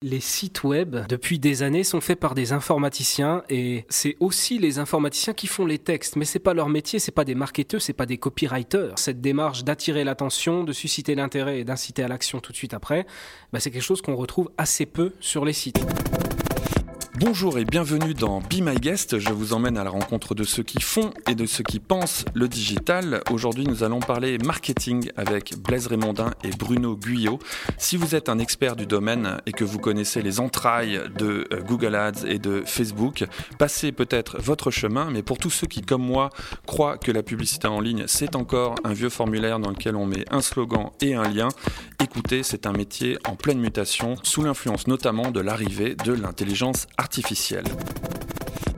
Les sites web, depuis des années, sont faits par des informaticiens et c'est aussi les informaticiens qui font les textes. Mais c'est pas leur métier, c'est pas des marketeurs, c'est pas des copywriters. Cette démarche d'attirer l'attention, de susciter l'intérêt et d'inciter à l'action tout de suite après, bah, c'est quelque chose qu'on retrouve assez peu sur les sites. Bonjour et bienvenue dans Be My Guest. Je vous emmène à la rencontre de ceux qui font et de ceux qui pensent le digital. Aujourd'hui, nous allons parler marketing avec Blaise Raymondin et Bruno Guyot. Si vous êtes un expert du domaine et que vous connaissez les entrailles de euh, Google Ads et de Facebook, passez peut-être votre chemin. Mais pour tous ceux qui, comme moi, croient que la publicité en ligne, c'est encore un vieux formulaire dans lequel on met un slogan et un lien, écoutez, c'est un métier en pleine mutation, sous l'influence notamment de l'arrivée de l'intelligence artificielle artificielle.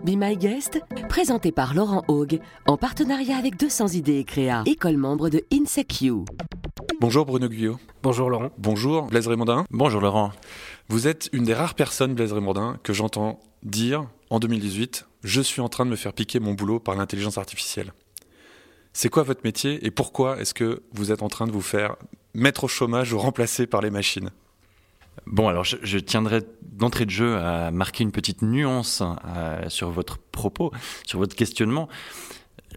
Be My Guest, présenté par Laurent Haug, en partenariat avec 200 idées et créa, école membre de InSecU. Bonjour Bruno Guyot. Bonjour Laurent. Bonjour Blaise Raymondin. Bonjour Laurent. Vous êtes une des rares personnes, Blaise Raymondin, que j'entends dire en 2018 Je suis en train de me faire piquer mon boulot par l'intelligence artificielle. C'est quoi votre métier et pourquoi est-ce que vous êtes en train de vous faire mettre au chômage ou remplacer par les machines? Bon, alors je, tiendrai d'entrée de jeu à marquer une petite nuance euh, sur votre propos, sur votre questionnement.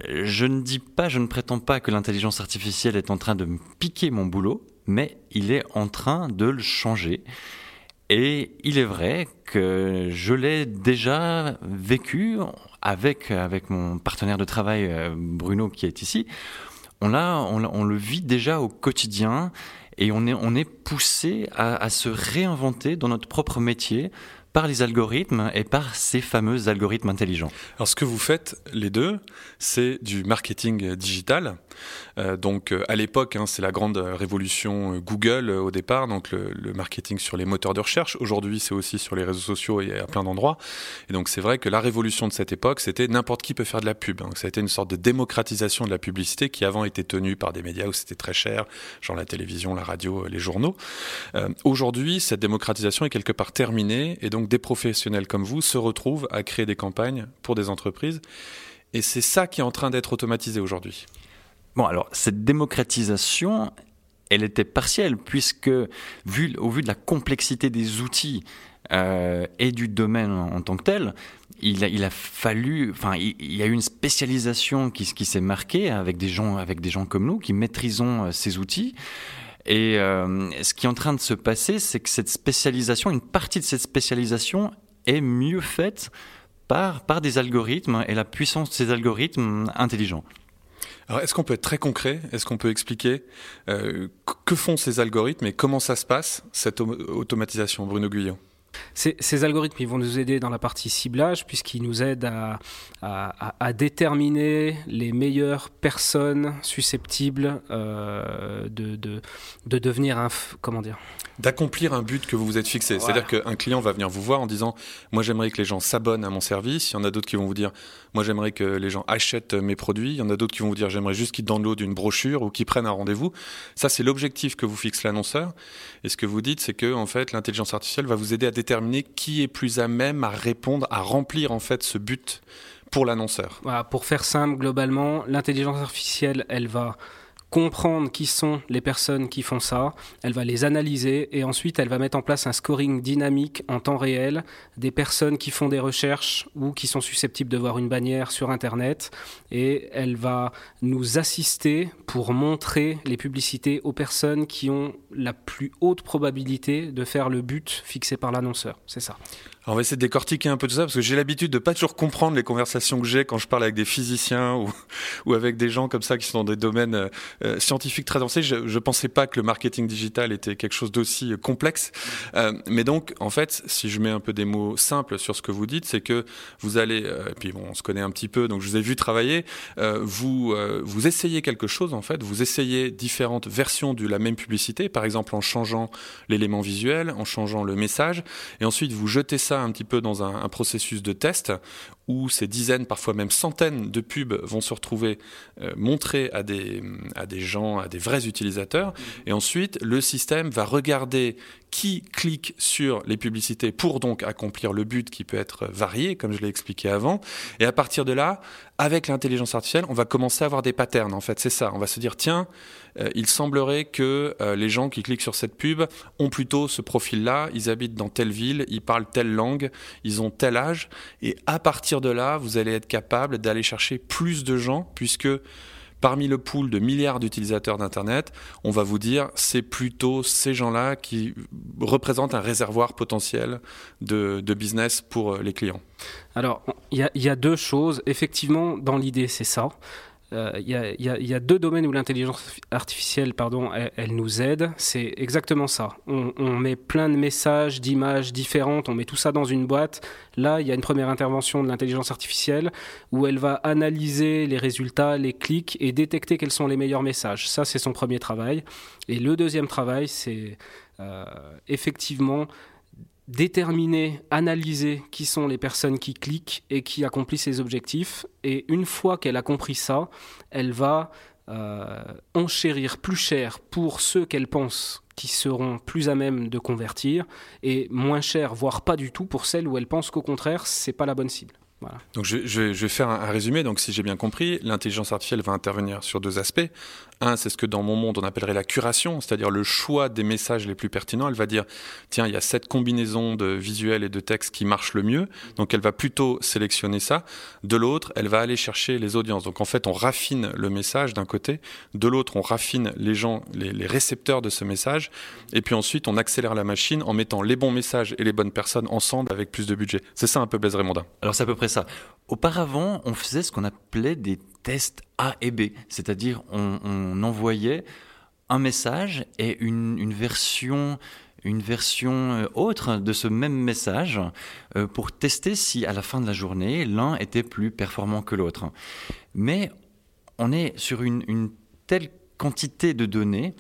Je ne dis pas, je ne prétends pas que l'intelligence artificielle est en train de me piquer mon boulot, mais il est en train de le changer. Et il est vrai que je l'ai déjà vécu avec, avec mon partenaire de travail euh, Bruno qui est ici. On, on, on le vit déjà au quotidien et on est, on est poussé à, se réinventer dans notre propre métier par les algorithmes et par ces fameux algorithmes intelligents. Alors ce que vous faites, les deux, c'est du marketing digital. Euh, donc euh, à l'époque, hein, c'est la grande révolution euh, Google au départ, donc le, marketing sur les moteurs de recherche. Aujourd'hui, c'est aussi sur les réseaux sociaux et à plein d'endroits. Et donc c'est vrai que la révolution de cette époque, c'était n'importe qui peut faire de la pub. Donc ça a été une sorte de démocratisation de la publicité qui avant était tenue par des médias où c'était très cher, genre la télévision, la radio, les journaux. Aujourd'hui, cette démocratisation est quelque part terminée et donc des professionnels comme vous se retrouvent à créer des campagnes pour des entreprises. Et c'est ça qui est en train d'être automatisé aujourd'hui. Bon, alors cette démocratisation, elle était partielle, puisque vu, au vu de la complexité des outils euh, et du domaine en, tant que tel, il a, il a fallu, enfin, il, y a eu une spécialisation qui, qui s'est marquée avec des gens, avec des gens comme nous qui maîtrisons euh, ces outils. Et euh, ce qui est en train de se passer, c'est que cette spécialisation, une partie de cette spécialisation est mieux faite par, par des algorithmes et la puissance de ces algorithmes intelligents. Alors, est-ce qu'on peut être très concret? Est-ce qu'on peut expliquer euh, que font ces algorithmes et comment ça se passe, cette automatisation, Bruno Guyon ces, algorithmes ils vont nous aider dans la partie ciblage puisqu'ils nous aident à, déterminer les meilleures personnes susceptibles euh, de, de, de, devenir un comment dire? D'accomplir un but que vous vous êtes fixé. C'est-à-dire qu'un client va venir vous voir en disant Moi, j'aimerais que les gens s'abonnent à mon service. Il y en a d'autres qui vont vous dire Moi, j'aimerais que les gens achètent mes produits. Il y en a d'autres qui vont vous dire J'aimerais juste qu'ils downloadent une brochure ou qu'ils prennent un rendez-vous. Ça, c'est l'objectif que vous fixe l'annonceur. Et ce que vous dites, c'est que en fait, l'intelligence artificielle va vous aider à déterminer qui est plus à même à répondre, à remplir en fait ce but pour l'annonceur. Voilà, pour faire simple, globalement, l'intelligence artificielle, elle va comprendre qui sont les personnes qui font ça, elle va les analyser et ensuite elle va mettre en place un scoring dynamique en temps réel des personnes qui font des recherches ou qui sont susceptibles de voir une bannière sur Internet. Et elle va nous assister pour montrer les publicités aux personnes qui ont la plus haute probabilité de faire le but fixé par l'annonceur. C'est ça on va essayer de décortiquer un peu tout ça parce que j'ai l'habitude de pas toujours comprendre les conversations que j'ai quand je parle avec des physiciens ou, ou avec des gens comme ça qui sont dans des domaines euh, euh, scientifiques très avancés. Je, je pensais pas que le marketing digital était quelque chose d'aussi euh, complexe. Mais donc, en fait, si je mets un peu des mots simples sur ce que vous dites, c'est que vous allez, et puis bon, on se connaît un petit peu, donc je vous ai vu travailler. vous vous essayez quelque chose en fait. Vous essayez différentes versions de la même publicité, par exemple en changeant l'élément visuel, en changeant le message, et ensuite vous jetez ça un petit peu dans un, processus de test où ces dizaines, parfois même centaines de pubs vont se retrouver euh, montrées à des, à des gens, à des vrais utilisateurs. Et ensuite, le système va regarder qui clique sur les publicités pour donc accomplir le but qui peut être varié, comme je l'ai expliqué avant. Et à partir de là, avec l'intelligence artificielle, on va commencer à avoir des patterns. En fait, c'est ça. On va se dire, tiens, euh, il semblerait que euh, les gens qui cliquent sur cette pub ont plutôt ce profil-là. Ils habitent dans telle ville, ils parlent telle langue, ils ont tel âge. Et à partir de là, vous allez être capable d'aller chercher plus de gens, puisque parmi le pool de milliards d'utilisateurs d'Internet, on va vous dire c'est plutôt ces gens-là qui représentent un réservoir potentiel de, business pour les clients. Alors, il y, a deux choses. Effectivement, dans l'idée, c'est ça. Il euh, y, a deux domaines où l'intelligence artificielle, pardon, elle, nous aide. C'est exactement ça. On, met plein de messages, d'images différentes, on met tout ça dans une boîte. Là, il y a une première intervention de l'intelligence artificielle où elle va analyser les résultats, les clics et détecter quels sont les meilleurs messages. Ça, c'est son premier travail. Et le deuxième travail, c'est euh, effectivement déterminer, analyser qui sont les personnes qui cliquent et qui accomplissent ces objectifs. Et une fois qu'elle a compris ça, elle va euh, enchérir plus cher pour ceux qu'elle pense qui seront plus à même de convertir et moins cher, voire pas du tout, pour celles où elle pense qu'au contraire, c'est pas la bonne cible. Donc je, vais faire un, résumé. Donc si j'ai bien compris, l'intelligence artificielle va intervenir sur deux aspects. Un, c'est ce que dans mon monde on appellerait la curation, c'est-à-dire le choix des messages les plus pertinents. Elle va dire tiens, il y a cette combinaison de visuels et de textes qui marche le mieux. Donc elle va plutôt sélectionner ça. De l'autre, elle va aller chercher les audiences. Donc en fait, on raffine le message d'un côté. De l'autre, on raffine les gens, les, récepteurs de ce message. Et puis ensuite, on accélère la machine en mettant les bons messages et les bonnes personnes ensemble avec plus de budget. C'est ça un peu Blaise Raymondin. Alors c'est à peu près ça. Auparavant, on faisait ce qu'on appelait des tests A et B, c'est-à-dire on, envoyait un message et une, version une version euh, autre de ce même message euh, pour tester si à la fin de la journée l'un était plus performant que l'autre. Mais on est sur une, une telle quantité de données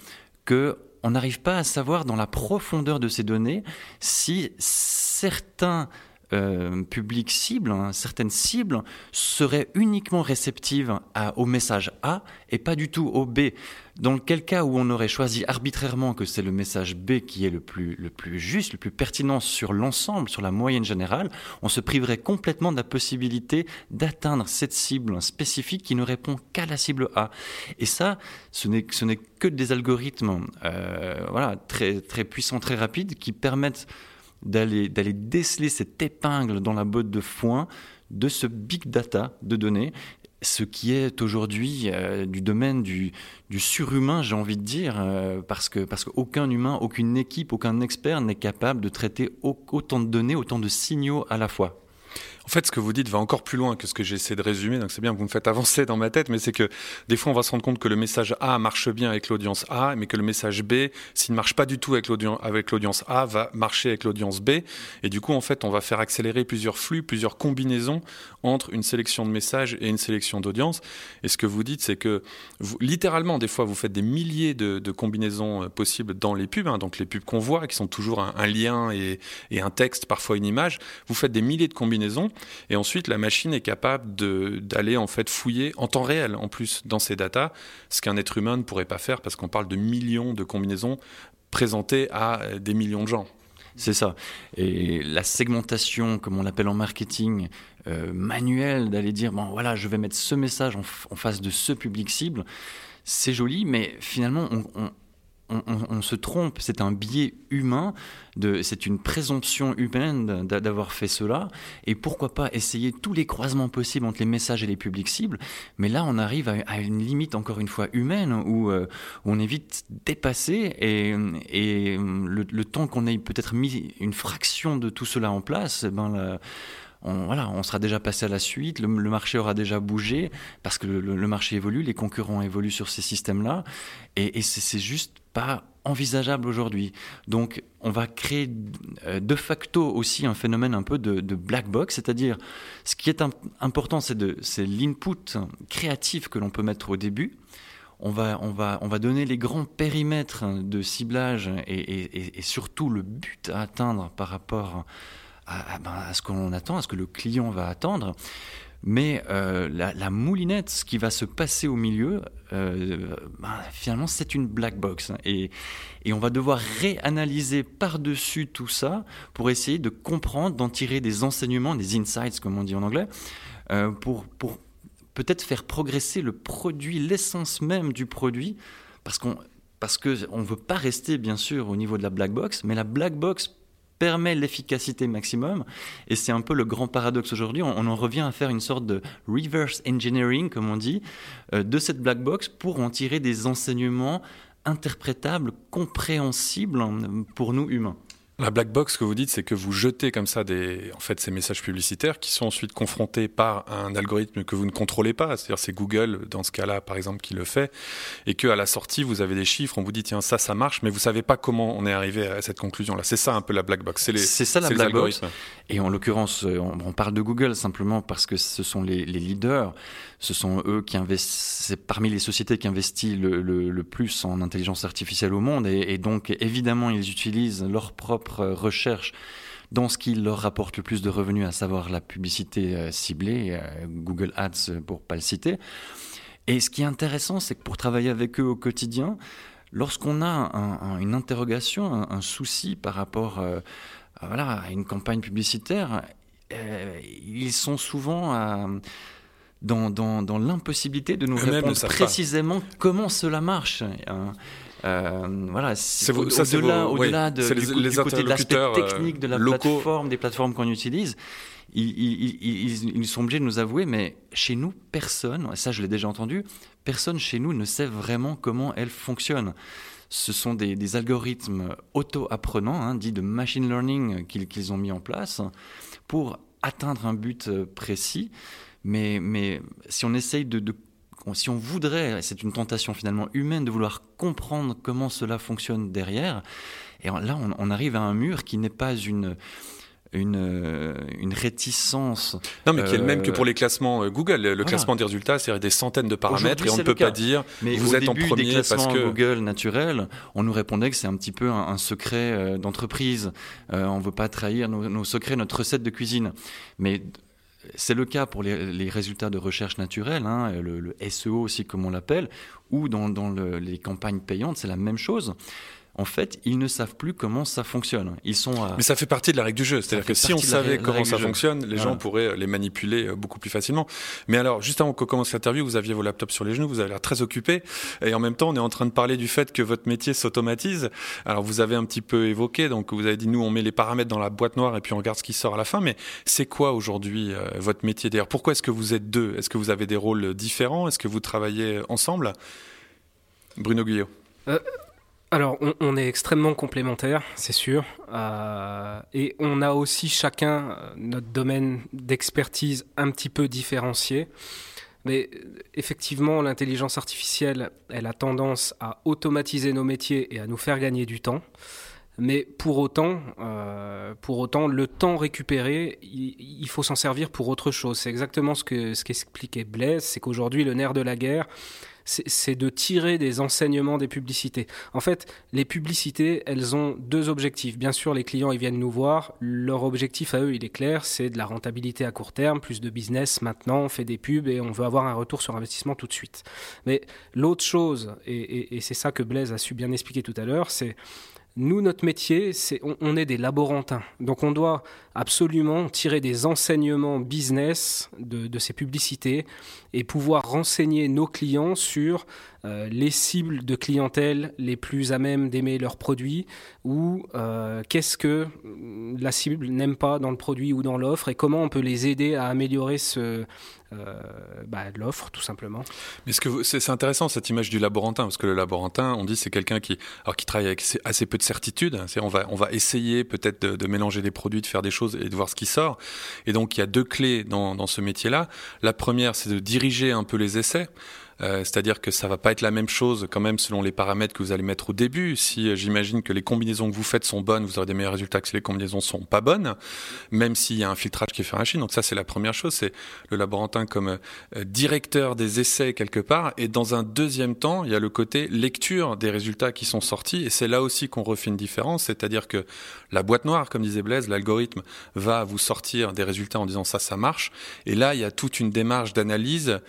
que on n'arrive pas à savoir dans la profondeur de ces données si certains euh, public cible, hein, certaines cibles, seraient uniquement réceptives au message A et pas du tout au B. Dans quel cas où on aurait choisi arbitrairement que c'est le message B qui est le plus, le plus juste, le plus pertinent sur l'ensemble, sur la moyenne générale, on se priverait complètement de la possibilité d'atteindre cette cible spécifique qui ne répond qu'à la cible A. Et ça, ce n'est que des algorithmes euh, voilà, très, très puissants, très rapides qui permettent d'aller déceler cette épingle dans la botte de foin de ce big data de données ce qui est aujourd'hui euh, du domaine du, surhumain, j'ai envie de dire, euh, parce que parce qu'aucun humain, aucune équipe, aucun expert n'est capable de traiter autant de données, autant de signaux à la fois. En fait, ce que vous dites va encore plus loin que ce que j'essaie de résumer, donc c'est bien que vous me faites avancer dans ma tête, mais c'est que des fois on va se rendre compte que le message A marche bien avec l'audience A, mais que le message B, s'il ne marche pas du tout avec l'audience A, va marcher avec l'audience B. Et du coup, en fait, on va faire accélérer plusieurs flux, plusieurs combinaisons entre une sélection de messages et une sélection d'audience. Et ce que vous dites, c'est que vous, littéralement, des fois, vous faites des milliers de, combinaisons euh, possibles dans les pubs, hein, donc les pubs qu'on voit, qui sont toujours un, lien et un texte, parfois une image. Vous faites des milliers de combinaisons et ensuite, la machine est capable d'aller en fait fouiller en temps réel, en plus, dans ces datas, ce qu'un être humain ne pourrait pas faire parce qu'on parle de millions de combinaisons présentées à euh, des millions de gens. C'est ça. Et la segmentation, comme on l'appelle en marketing, euh, manuelle, d'aller dire, bon voilà, je vais mettre ce message en, face de ce public cible, c'est joli, mais finalement, on, on, se trompe, c'est un biais humain, c'est une présomption humaine d'avoir fait cela, et pourquoi pas essayer tous les croisements possibles entre les messages et les publics cibles, mais là on arrive à, une limite encore une fois humaine où, euh, on est vite dépassé, et, le, temps qu'on ait peut-être mis une fraction de tout cela en place, eh ben on, voilà, on sera déjà passé à la suite, le, marché aura déjà bougé, parce que le, marché évolue, les concurrents évoluent sur ces systèmes-là, et, c'est juste pas envisageable aujourd'hui. Donc on va créer euh, de facto aussi un phénomène un peu de, black box, c'est-à-dire ce qui est important, c'est l'input créatif que l'on peut mettre au début. On va, on, va, on va donner les grands périmètres de ciblage et, surtout le but à atteindre par rapport à, ben, à ce qu'on attend, à ce que le client va attendre. Mais euh, la, moulinette, ce qui va se passer au milieu, euh, ben, finalement, c'est une black box. Et, et, on va devoir réanalyser par-dessus tout ça pour essayer de comprendre, d'en tirer des enseignements, des insights, comme on dit en anglais, euh, pour, pour peut-être faire progresser le produit, l'essence même du produit, parce qu'on parce qu'on ne veut pas rester, bien sûr, au niveau de la black box, mais la black box permet l'efficacité maximum. Et c'est un peu le grand paradoxe aujourd'hui. On, en revient à faire une sorte de reverse engineering, comme on dit, euh, de cette black box pour en tirer des enseignements interprétables, compréhensibles pour nous humains. La black box, ce que vous dites, c'est que vous jetez comme ça des, en fait, ces messages publicitaires qui sont ensuite confrontés par un algorithme que vous ne contrôlez pas. C'est-à-dire, c'est Google, dans ce cas-là, par exemple, qui le fait. Et qu'à la sortie, vous avez des chiffres, on vous dit, tiens, ça, ça marche, mais vous savez pas comment on est arrivé à cette conclusion-là. C'est ça un peu la black box. C'est ça la black box. Et en l'occurrence, euh, on, parle de Google simplement parce que ce sont les, leaders. Ce sont eux qui investissent, c'est parmi les sociétés qui investissent le, plus en intelligence artificielle au monde. Et, et donc, évidemment, ils utilisent leur propre recherche dans ce qui leur rapporte le plus de revenus, à savoir la publicité euh, ciblée, euh, Google Ads pour pas le citer. Et ce qui est intéressant, c'est que pour travailler avec eux au quotidien, lorsqu'on a une interrogation, un, souci par rapport euh, voilà, à une campagne publicitaire, ils sont souvent dans, dans, l'impossibilité de nous répondre précisément comment cela marche. Euh, voilà, c'est au-delà, de, du, les, du côté de l'aspect euh, technique de la plateforme, des plateformes qu'on utilise. Ils, sont obligés de nous avouer, mais chez nous, personne, ça je l'ai déjà entendu, personne chez nous ne sait vraiment comment elles fonctionnent. Ce sont des, algorithmes auto-apprenants, hein, dits de machine learning, qu'ils ont mis en place pour atteindre un but euh, précis. Mais, mais si on essaye de, de si on voudrait, c'est une tentation finalement humaine de vouloir comprendre comment cela fonctionne derrière, et là on, arrive à un mur qui n'est pas une, une, une, réticence. Non, mais qui est le même que pour les classements euh, Google. Le classement des résultats, c'est des centaines de paramètres et on ne peut pas dire mais vous êtes en premier parce que Google naturel, on nous répondait que c'est un petit peu un, secret euh, d'entreprise. Euh, on ne veut pas trahir nos, nos, secrets, notre recette de cuisine. Mais c'est le cas pour les, résultats de recherche naturelle, hein, le, SEO aussi comme on l'appelle, ou dans, les campagnes payantes, c'est la même chose en fait, ils ne savent plus comment ça fonctionne. Ils sont Mais ça fait partie de la règle du jeu. C'est-à-dire que si on savait comment ça fonctionne, les gens pourraient les manipuler euh, beaucoup plus facilement. Mais alors, juste avant qu'on commence l'interview, vous aviez vos laptops sur les genoux, vous avez l'air très occupé. Et en même temps, on est en train de parler du fait que votre métier s'automatise. Alors, vous avez un petit peu évoqué, donc vous avez dit, nous, on met les paramètres dans la boîte noire et puis on regarde ce qui sort à la fin. Mais c'est quoi aujourd'hui euh, votre métier D'ailleurs, pourquoi est-ce que vous êtes deux? Est-ce que vous avez des rôles différents? Est-ce que vous travaillez ensemble? Bruno Guyot. Euh, alors, on, est extrêmement complémentaires, c'est sûr. Euh, et on a aussi chacun euh, notre domaine d'expertise un petit peu différencié. Mais euh, effectivement, l'intelligence artificielle, elle a tendance à automatiser nos métiers et à nous faire gagner du temps. Mais pour autant, pour autant, le temps récupéré, il, faut s'en servir pour autre chose. C'est exactement ce que ce qu'expliquait Blaise, c'est qu'aujourd'hui, le nerf de la guerre, c'est de tirer des enseignements des publicités. En fait, les publicités, elles ont deux objectifs. Bien sûr, les clients, ils viennent nous voir. Leur objectif à eux, il est clair, c'est de la rentabilité à court terme, plus de business maintenant, on fait des pubs et on veut avoir un retour sur investissement tout de suite. Mais l'autre chose, et, et c'est ça que Blaise a su bien expliquer tout à l'heure, c'est nous, notre métier, c'est on, est des laborantins. Donc on doit absolument tirer des enseignements business de, ces publicités et pouvoir renseigner nos clients sur euh, les cibles de clientèle les plus à même d'aimer leurs produits ou euh, qu'est-ce que la cible n'aime pas dans le produit ou dans l'offre et comment on peut les aider à améliorer ce, euh, bah, l'offre, tout simplement. Mais ce que c'est, intéressant cette image du laborantin, parce que le laborantin, on dit, c'est quelqu'un qui, alors, qui travaille avec assez peu de certitude. C'est, on va, on va essayer peut-être de, mélanger des produits, de faire des choses et de voir ce qui sort. Et donc, il y a deux clés dans, dans ce métier-là. La première, c'est de diriger un peu les essais. Euh, c'est-à-dire que ça va pas être la même chose quand même selon les paramètres que vous allez mettre au début. Si euh, j'imagine que les combinaisons que vous faites sont bonnes, vous aurez des meilleurs résultats que si les combinaisons sont pas bonnes, même s'il y a un filtrage qui est fait en Chine. Donc ça, c'est la première chose. C'est le laborantin comme euh, directeur des essais quelque part. Et dans un deuxième temps, il y a le côté lecture des résultats qui sont sortis. Et c'est là aussi qu'on refait une différence. C'est-à-dire que la boîte noire, comme disait Blaise, l'algorithme va vous sortir des résultats en disant ça, ça marche. Et là, il y a toute une démarche d'analyse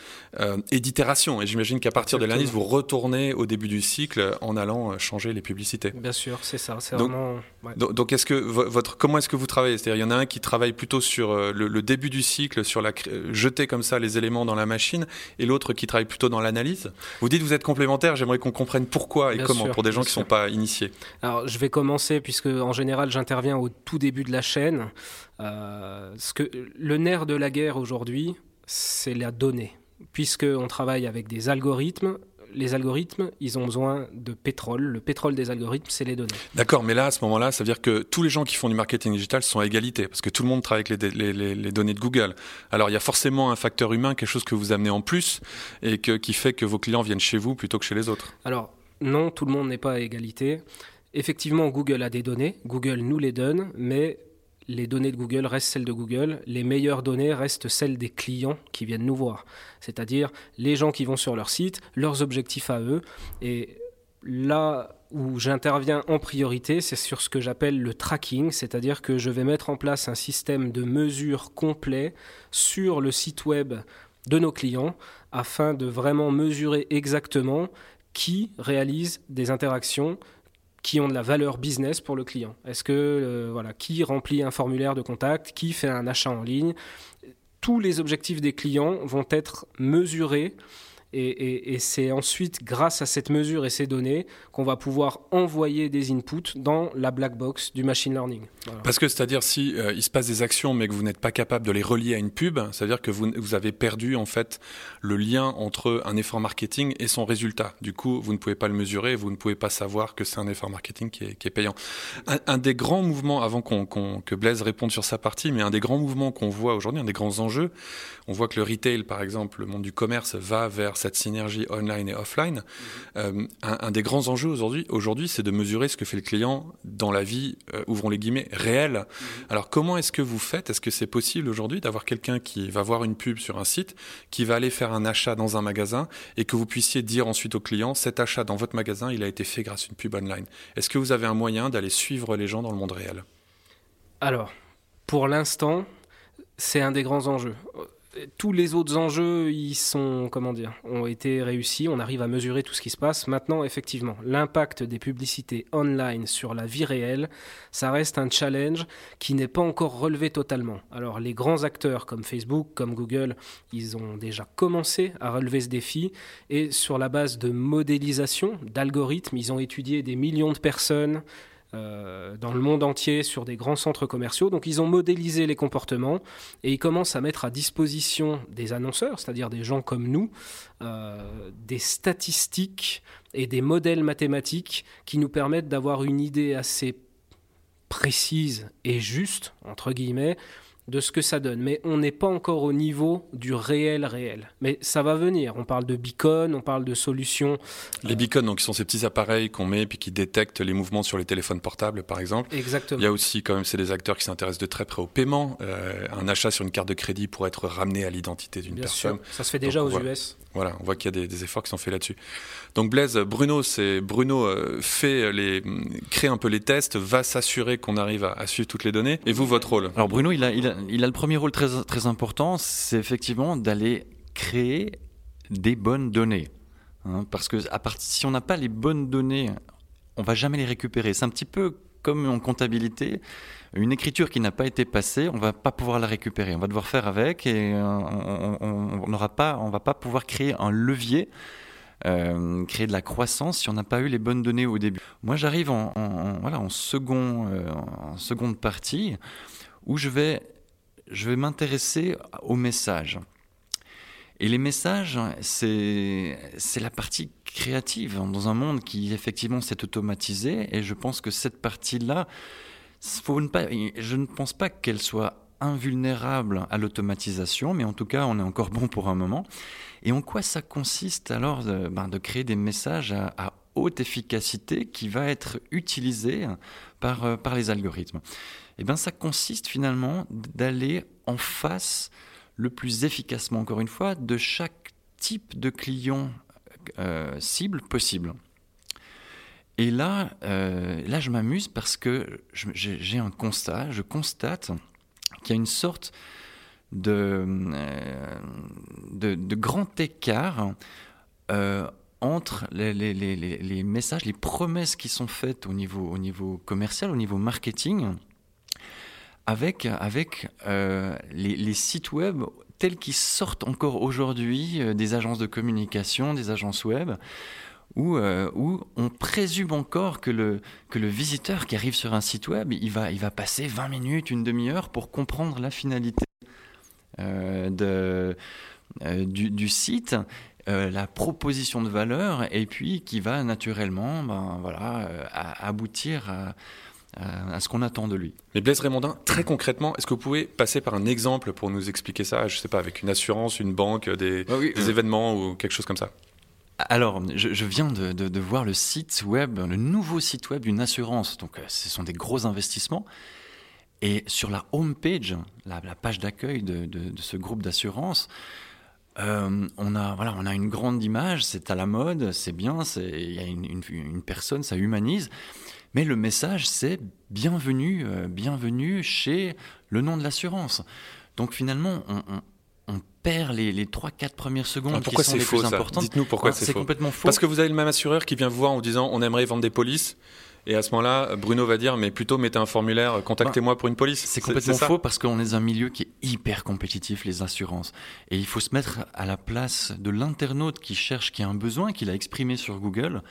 et d'itération et j'imagine qu'à partir de l'analyse, vous retournez au début du cycle en allant euh, changer les publicités. Bien sûr, c'est ça. Donc, vraiment, donc, est-ce que votre, comment est-ce que vous travaillez? C'est-à-dire, il y en a un qui travaille plutôt sur euh, le, début du cycle, sur la jeter comme ça les éléments dans la machine, et l'autre qui travaille plutôt dans l'analyse? Vous dites que vous êtes complémentaires. J'aimerais qu'on comprenne pourquoi et comment pour des gens qui ne sont pas initiés. Alors, je vais commencer puisque en général, j'interviens au tout début de la chaîne. Euh, ce que le nerf de la guerre aujourd'hui, c'est la donnée puisqu'on travaille avec des algorithmes, les algorithmes, ils ont besoin de pétrole. Le pétrole des algorithmes, c'est les données. D'accord, mais là, à ce moment-là, ça veut dire que tous les gens qui font du marketing digital sont à égalité, parce que tout le monde travaille avec les, données de Google. Alors, il y a forcément un facteur humain, quelque chose que vous amenez en plus, et qui fait que vos clients viennent chez vous plutôt que chez les autres. Alors, non, tout le monde n'est pas à égalité. Effectivement, Google a des données, Google nous les donne, mais les données de Google restent celles de Google, les meilleures données restent celles des clients qui viennent nous voir, c'est-à-dire les gens qui vont sur leur site, leurs objectifs à eux. Et là où j'interviens en priorité, c'est sur ce que j'appelle le tracking, c'est-à-dire que je vais mettre en place un système de mesure complet sur le site web de nos clients afin de vraiment mesurer exactement qui réalise des interactions qui ont de la valeur business pour le client. Est-ce que euh, voilà, qui remplit un formulaire de contact, qui fait un achat en ligne? Tous les objectifs des clients vont être mesurés et, c'est ensuite, grâce à cette mesure et ces données, qu'on va pouvoir envoyer des inputs dans la black box du machine learning. Parce que c'est-à-dire si euh, il se passe des actions mais que vous n'êtes pas capable de les relier à une pub, c'est-à-dire que vous, avez perdu en fait le lien entre un effort marketing et son résultat. Du coup, vous ne pouvez pas le mesurer, vous ne pouvez pas savoir que c'est un effort marketing qui est, qui est payant. Un, des grands mouvements, avant qu'on, que Blaise réponde sur sa partie, mais un des grands mouvements qu'on voit aujourd'hui, un des grands enjeux, on voit que le retail, par exemple, le monde du commerce va vers cette synergie online et offline. Euh, un, des grands enjeux aujourd'hui, aujourd'hui, c'est de mesurer ce que fait le client dans la vie, euh, ouvrons les guillemets, réelle. Alors comment est-ce que vous faites? Est-ce que c'est possible aujourd'hui d'avoir quelqu'un qui va voir une pub sur un site, qui va aller faire un achat dans un magasin et que vous puissiez dire ensuite au client, cet achat dans votre magasin, il a été fait grâce à une pub online. Est-ce que vous avez un moyen d'aller suivre les gens dans le monde réel? Alors, pour l'instant, c'est un des grands enjeux tous les autres enjeux, ils sont, comment dire, ont été réussis. On arrive à mesurer tout ce qui se passe. Maintenant, effectivement, l'impact des publicités online sur la vie réelle, ça reste un challenge qui n'est pas encore relevé totalement. Alors, les grands acteurs comme Facebook, comme Google, ils ont déjà commencé à relever ce défi et sur la base de modélisation, d'algorithmes, ils ont étudié des millions de personnes euh, dans le monde entier sur des grands centres commerciaux. Donc ils ont modélisé les comportements et ils commencent à mettre à disposition des annonceurs, c'est-à-dire des gens comme nous, euh, des statistiques et des modèles mathématiques qui nous permettent d'avoir une idée assez précise et juste, entre guillemets, de ce que ça donne. Mais on n'est pas encore au niveau du réel réel. Mais ça va venir. On parle de beacon, on parle de solutions. Les beacons, donc, qui sont ces petits appareils qu'on met puis qui détectent les mouvements sur les téléphones portables, par exemple. Exactement. Il y a aussi, quand même, c'est des acteurs qui s'intéressent de très près au paiement. Euh, un achat sur une carte de crédit pourrait être ramené à l'identité d'une personne. Ça se fait déjà aux US. Voilà, on voit qu'il y a des, efforts qui sont faits là-dessus. Donc Blaise, Bruno, c'est Bruno euh, fait les, crée un peu les tests, va s'assurer qu'on arrive à, suivre toutes les données. Et vous, votre rôle? Alors Bruno, il a, il a, il a le premier rôle très, très important, c'est effectivement d'aller créer des bonnes données. Hein, parce que à part, si on n'a pas les bonnes données, on va jamais les récupérer. C'est un petit peu comme en comptabilité, une écriture qui n'a pas été passée, on va pas pouvoir la récupérer. On va devoir faire avec et euh, on n'aura pas, on va pas pouvoir créer un levier. Euh, créer de la croissance si on n'a pas eu les bonnes données au début. Moi, j'arrive en, voilà, en, euh, en seconde partie où je vais, je vais m'intéresser aux messages. Et les messages, c'est la partie créative dans un monde qui effectivement s'est automatisé. Et je pense que cette partie-là, je ne pense pas qu'elle soit invulnérable à l'automatisation, mais en tout cas, on est encore bon pour un moment. Et en quoi ça consiste alors de, ben, créer des messages à, haute efficacité qui va être utilisé par, euh, par les algorithmes? Eh bien, ça consiste finalement d'aller en face le plus efficacement, encore une fois, de chaque type de client euh, cible possible. Et là, euh, là je m'amuse parce que j'ai un constat, je constate qu'il y a une sorte de, euh, de, grand écart entre les, messages, les promesses qui sont faites au niveau, au niveau commercial, au niveau marketing, avec, avec les, sites web tels qu'ils sortent encore aujourd'hui euh, des agences de communication, des agences web, où, euh, où, on présume encore que le, que le visiteur qui arrive sur un site web, il va, il va passer 20 minutes, une demi-heure pour comprendre la finalité euh, de, du, du, site. la proposition de valeur et puis qui va naturellement ben, voilà, aboutir à, à ce qu'on attend de lui. Mais Blaise Raymondin, très concrètement, est-ce que vous pouvez passer par un exemple pour nous expliquer ça Je ne sais pas, avec une assurance, une banque, des, ah des événements ou quelque chose comme ça? Alors, je, viens de, voir le site web, le nouveau site web d'une assurance. Donc, euh, ce sont des gros investissements. Et sur la home page, la, page d'accueil de, ce groupe d'assurance, euh, on, a, voilà, on a une grande image, c'est à la mode, c'est bien, il y a une, personne, ça humanise. Mais le message, c'est bienvenue, euh, bienvenue chez le nom de l'assurance. Donc finalement, on, perd les, les 3-4 premières secondes pourquoi qui sont les faux, plus importantes. Dites-nous pourquoi c'est faux. complètement faux. Parce que vous avez le même assureur qui vient vous voir en disant on aimerait vendre des polices. Et à ce moment-là, Bruno va dire, mais plutôt mettez un formulaire, contactez-moi pour une police. C'est complètement faux parce qu'on est dans un milieu qui est hyper compétitif, les assurances. Et il faut se mettre à la place de l'internaute qui cherche, qui a un besoin, qu'il a exprimé sur Google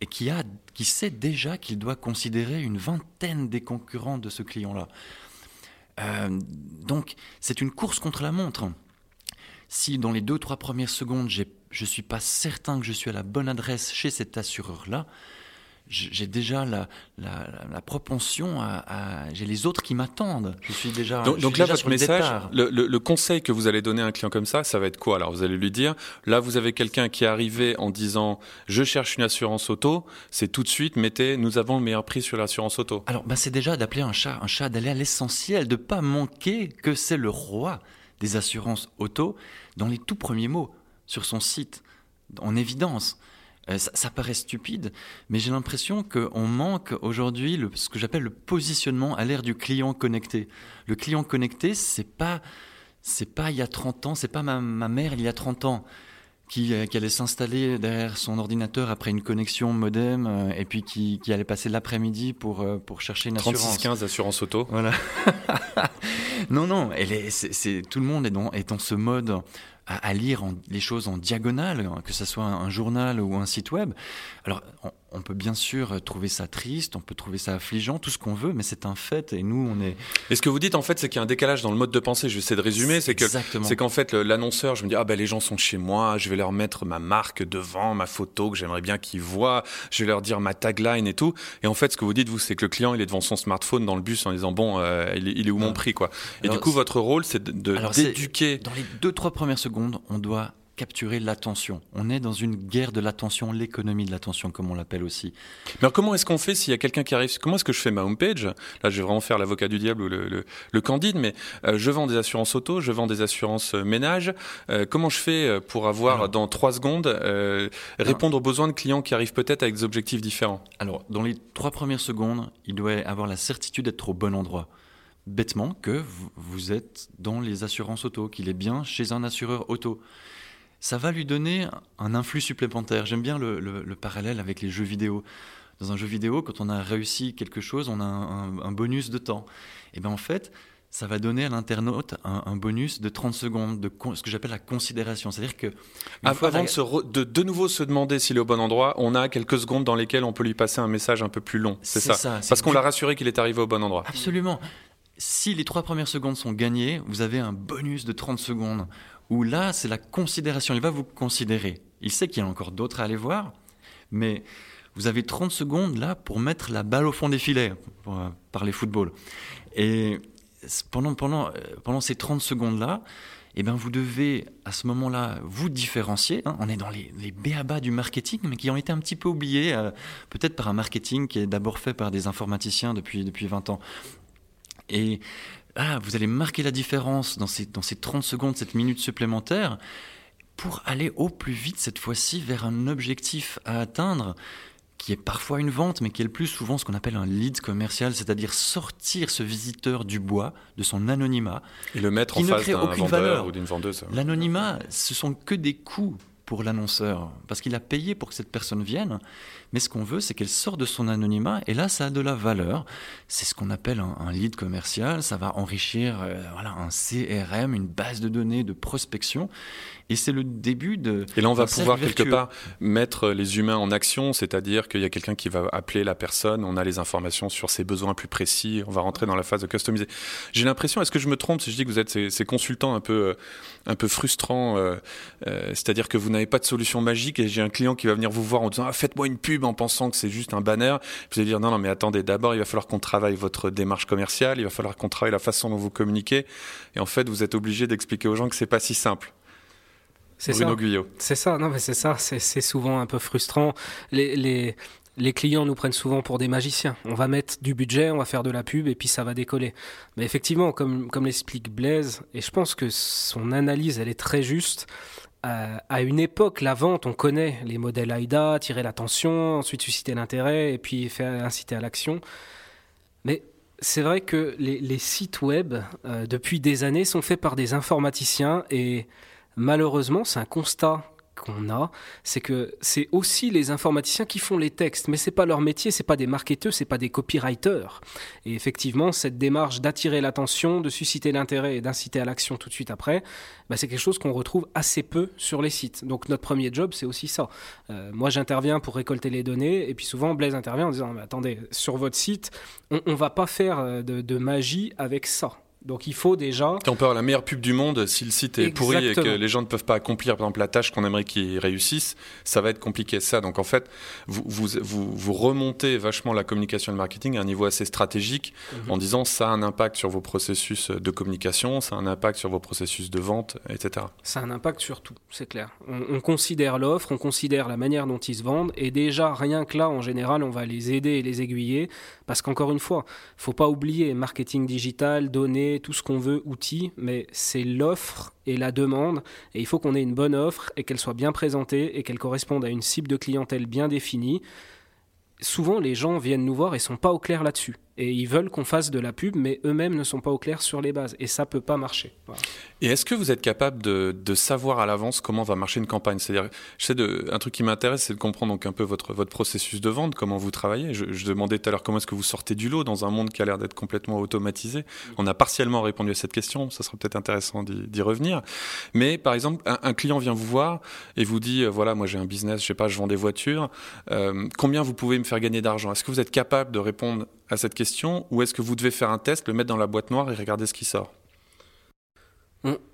et qui, a, qui sait déjà qu'il doit considérer une vingtaine des concurrents de ce client-là. Euh, donc, c'est une course contre la montre. Si dans les deux, trois premières secondes, je ne suis pas certain que je suis à la bonne adresse chez cet assureur-là, j'ai déjà la, la, propension à, j'ai les autres qui m'attendent. Je suis déjà. Donc, donc là, votre message, le, le, conseil que vous allez donner à un client comme ça, ça va être quoi? Alors, vous allez lui dire, là, vous avez quelqu'un qui est arrivé en disant, je cherche une assurance auto, c'est tout de suite, mettez, nous avons le meilleur prix sur l'assurance auto. Alors, bah, c'est déjà d'appeler un chat, un chat, d'aller à l'essentiel, de pas manquer que c'est le roi des assurances auto dans les tout premiers mots sur son site, en évidence. Euh, ça, paraît stupide, mais j'ai l'impression qu'on manque aujourd'hui ce que j'appelle le positionnement à l'ère du client connecté. Le client connecté, c'est pas, pas il y a 30 ans, c'est pas ma, mère il y a 30 ans qui, euh, qui allait s'installer derrière son ordinateur après une connexion modem euh, et puis qui, qui allait passer l'après-midi pour, pour chercher une assurance. 3615 assurance auto. Voilà. non, non, elle est, c'est, tout le monde est dans, est dans ce mode à, lire les choses en diagonale, que ce soit un, journal ou un site web. Alors, on, peut bien sûr trouver ça triste, on peut trouver ça affligeant, tout ce qu'on veut, mais c'est un fait et nous, on est. Et ce que vous dites, en fait, c'est qu'il y a un décalage dans le mode de pensée. Je vais essayer de résumer. C'est que c'est qu'en fait, l'annonceur, je me dis, ah ben les gens sont chez moi, je vais leur mettre ma marque devant, ma photo que j'aimerais bien qu'ils voient, je vais leur dire ma tagline et tout. Et en fait, ce que vous dites, vous, c'est que le client, il est devant son smartphone dans le bus en disant, bon, euh, il, est, où mon prix, quoi. Et du coup, votre rôle, c'est de d'éduquer. Dans les deux, trois premières secondes, on doit capturer l'attention. On est dans une guerre de l'attention, l'économie de l'attention, comme on l'appelle aussi. Mais alors comment est-ce qu'on fait s'il y a quelqu'un qui arrive? Comment est-ce que je fais ma homepage Là, je vais vraiment faire l'avocat du diable ou le, candide, mais euh, je vends des assurances auto, je vends des assurances euh, ménage. Euh, comment je fais pour avoir, dans trois secondes, répondre aux besoins de clients qui arrivent peut-être avec des objectifs différents? Alors, dans les trois premières secondes, il doit avoir la certitude d'être au bon endroit bêtement que vous êtes dans les assurances auto, qu'il est bien chez un assureur auto. Ça va lui donner un influx supplémentaire. J'aime bien le, parallèle avec les jeux vidéo. Dans un jeu vidéo, quand on a réussi quelque chose, on a un, bonus de temps. Et bien en fait, ça va donner à l'internaute un, bonus de 30 secondes, de ce que j'appelle la considération. C'est-à-dire que... Avant de, de, nouveau se demander s'il est au bon endroit, on a quelques secondes dans lesquelles on peut lui passer un message un peu plus long. C'est ça. Parce qu'on l'a rassuré qu'il est arrivé au bon endroit. Absolument. Si les trois premières secondes sont gagnées, vous avez un bonus de 30 secondes, où là, c'est la considération. Il va vous considérer. Il sait qu'il y a encore d'autres à aller voir, mais vous avez 30 secondes là pour mettre la balle au fond des filets, pour euh, parler football. Et pendant, pendant, pendant ces 30 secondes-là, eh ben vous devez à ce moment-là vous différencier. Hein. On est dans les, les béabas du marketing, mais qui ont été un petit peu oubliés, euh, peut-être par un marketing qui est d'abord fait par des informaticiens depuis, depuis 20 ans. Et ah, vous allez marquer la différence dans ces, dans ces 30 secondes, cette minute supplémentaire, pour aller au plus vite cette fois-ci vers un objectif à atteindre qui est parfois une vente, mais qui est le plus souvent ce qu'on appelle un lead commercial, c'est-à-dire sortir ce visiteur du bois, de son anonymat. Et le mettre en face d'un vendeur valeur. ou d'une vendeuse. L'anonymat, ce sont que des coûts pour l'annonceur, parce qu'il a payé pour que cette personne vienne, mais ce qu'on veut, c'est qu'elle sorte de son anonymat, et là, ça a de la valeur. C'est ce qu'on appelle un, lead commercial, ça va enrichir euh, voilà, un CRM, une base de données de prospection, et c'est le début de... Et là, on va pouvoir quelque part mettre les humains en action, c'est-à-dire qu'il y a quelqu'un qui va appeler la personne, on a les informations sur ses besoins plus précis, on va rentrer dans la phase de customiser. J'ai l'impression, est-ce que je me trompe si je dis que vous êtes ces, consultants un peu, euh, un peu frustrants, euh, c'est-à-dire que vous n'avez pas de solution magique et j'ai un client qui va venir vous voir en disant ah, faites-moi une pub en pensant que c'est juste un banner. Vous allez dire non, non, mais attendez, d'abord, il va falloir qu'on travaille votre démarche commerciale, il va falloir qu'on travaille la façon dont vous communiquez. Et en fait, vous êtes obligé d'expliquer aux gens que c'est pas si simple. C'est ça. C'est ça, non, mais c'est ça, c'est souvent un peu frustrant. Les, les, les clients nous prennent souvent pour des magiciens. On va mettre du budget, on va faire de la pub et puis ça va décoller. Mais effectivement, comme, comme l'explique Blaise, et je pense que son analyse, elle est très juste, euh, à une époque, la vente, on connaît les modèles AIDA, tirer l'attention, ensuite susciter l'intérêt et puis faire inciter à l'action. Mais c'est vrai que les, sites web, euh, depuis des années, sont faits par des informaticiens et malheureusement, c'est un constat qu'on a, c'est que c'est aussi les informaticiens qui font les textes, mais c'est pas leur métier, c'est pas des marketeurs, c'est pas des copywriters. Et effectivement, cette démarche d'attirer l'attention, de susciter l'intérêt et d'inciter à l'action tout de suite après, bah, c'est quelque chose qu'on retrouve assez peu sur les sites. Donc notre premier job, c'est aussi ça. Euh, moi, j'interviens pour récolter les données, et puis souvent Blaise intervient en disant, mais attendez, sur votre site, on, on va pas faire euh, de magie avec ça. Donc il faut déjà. On peut avoir la meilleure pub du monde si le site est pourri et que les gens ne peuvent pas accomplir par exemple la tâche qu'on aimerait qu'ils réussissent, ça va être compliqué ça. Donc en fait, vous, vous, vous, remontez vachement la communication et le marketing à un niveau assez stratégique mhm. en disant ça a un impact sur vos processus de communication, ça a un impact sur vos processus de vente, etc. Ça a un impact sur tout, c'est clair. On, on considère l'offre, on considère la manière dont ils se vendent et déjà rien que là, en général, on va les aider et les aiguiller parce qu'encore une fois, faut pas oublier marketing digital, données, tout ce qu'on veut, outils, mais c'est l'offre et la demande. Et il faut qu'on ait une bonne offre et qu'elle soit bien présentée et qu'elle corresponde à une cible de clientèle bien définie. Souvent, les gens viennent nous voir et sont pas au clair là-dessus et ils veulent qu'on fasse de la pub, mais eux-mêmes ne sont pas au clair sur les bases, et ça peut pas marcher. Et est-ce que vous êtes capable de, savoir à l'avance comment va marcher une campagne? C'est-à-dire, je sais un truc qui m'intéresse, c'est de comprendre donc un peu votre votre processus de vente, comment vous travaillez. Je, je demandais tout à l'heure comment est-ce que vous sortez du lot dans un monde qui a l'air d'être complètement automatisé. On a partiellement répondu à cette question, ça sera peut-être intéressant d'y revenir. Mais par exemple, un, client vient vous voir et vous dit, euh, voilà, moi j'ai un business, je sais pas, je vends des voitures. Euh, combien vous pouvez me faire gagner d'argent? Est-ce que vous êtes capable de répondre à cette question? Ou est-ce que vous devez faire un test, le mettre dans la boîte noire et regarder ce qui sort?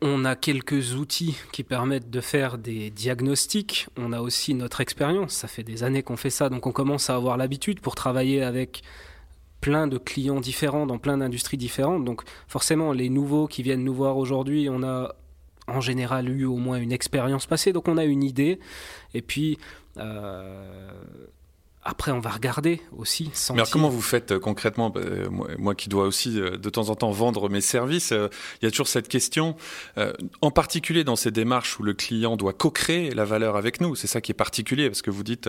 On, a quelques outils qui permettent de faire des diagnostics. On a aussi notre expérience. Ça fait des années qu'on fait ça, donc on commence à avoir l'habitude pour travailler avec plein de clients différents dans plein d'industries différentes. Donc forcément, les nouveaux qui viennent nous voir aujourd'hui, on a en général eu au moins une expérience passée, donc on a une idée. Et puis, euh, après, on va regarder aussi. Mais comment vous faites euh, concrètement? Euh, moi, qui dois aussi euh, de temps en temps vendre mes services, il y a toujours cette question, en particulier dans ces démarches où le client doit co-créer la valeur avec nous. C'est ça qui est particulier parce que vous dites,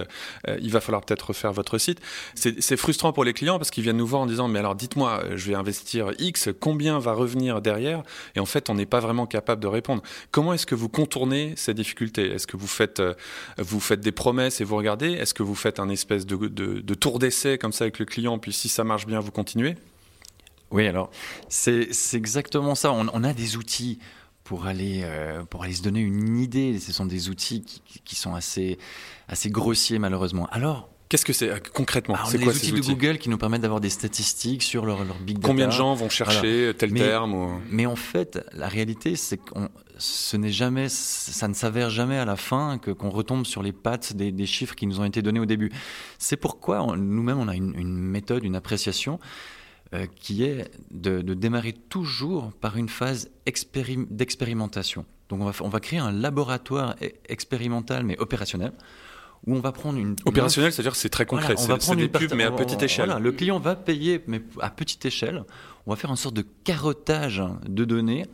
il va falloir peut-être refaire votre site. C'est frustrant pour les clients parce qu'ils viennent nous voir en disant, mais alors dites-moi, je vais investir X, combien va revenir derrière? Et en fait, on n'est pas vraiment capable de répondre. Comment est-ce que vous contournez ces difficultés? Est-ce que vous faites, vous faites des promesses et vous regardez? Est-ce que vous faites un espèce de, tour d'essai comme ça avec le client, puis si ça marche bien, vous continuez? Oui, alors c'est exactement ça. On, a des outils pour aller, euh, pour aller se donner une idée. Ce sont des outils qui, sont assez, assez grossiers malheureusement. Alors, Qu'est-ce que c'est euh, concrètement bah, C'est quoi outils de Google qui nous permettent d'avoir des statistiques sur leur, leur big data. Combien de gens vont chercher tel terme Mais en fait, la réalité, c'est que ce n'est jamais, ça ne s'avère jamais à la fin que qu'on retombe sur les pattes des, des, chiffres qui nous ont été donnés au début. C'est pourquoi nous-mêmes on a une, une, méthode, une appréciation qui est de, démarrer toujours par une phase d'expérimentation. Donc on va, on va créer un laboratoire e-, expérimental mais opérationnel où on va prendre une opérationnel, c'est-à-dire c'est très concret. on va prendre des pubs mais à petite échelle. le client va payer mais à petite échelle. On va faire une sorte de carottage de données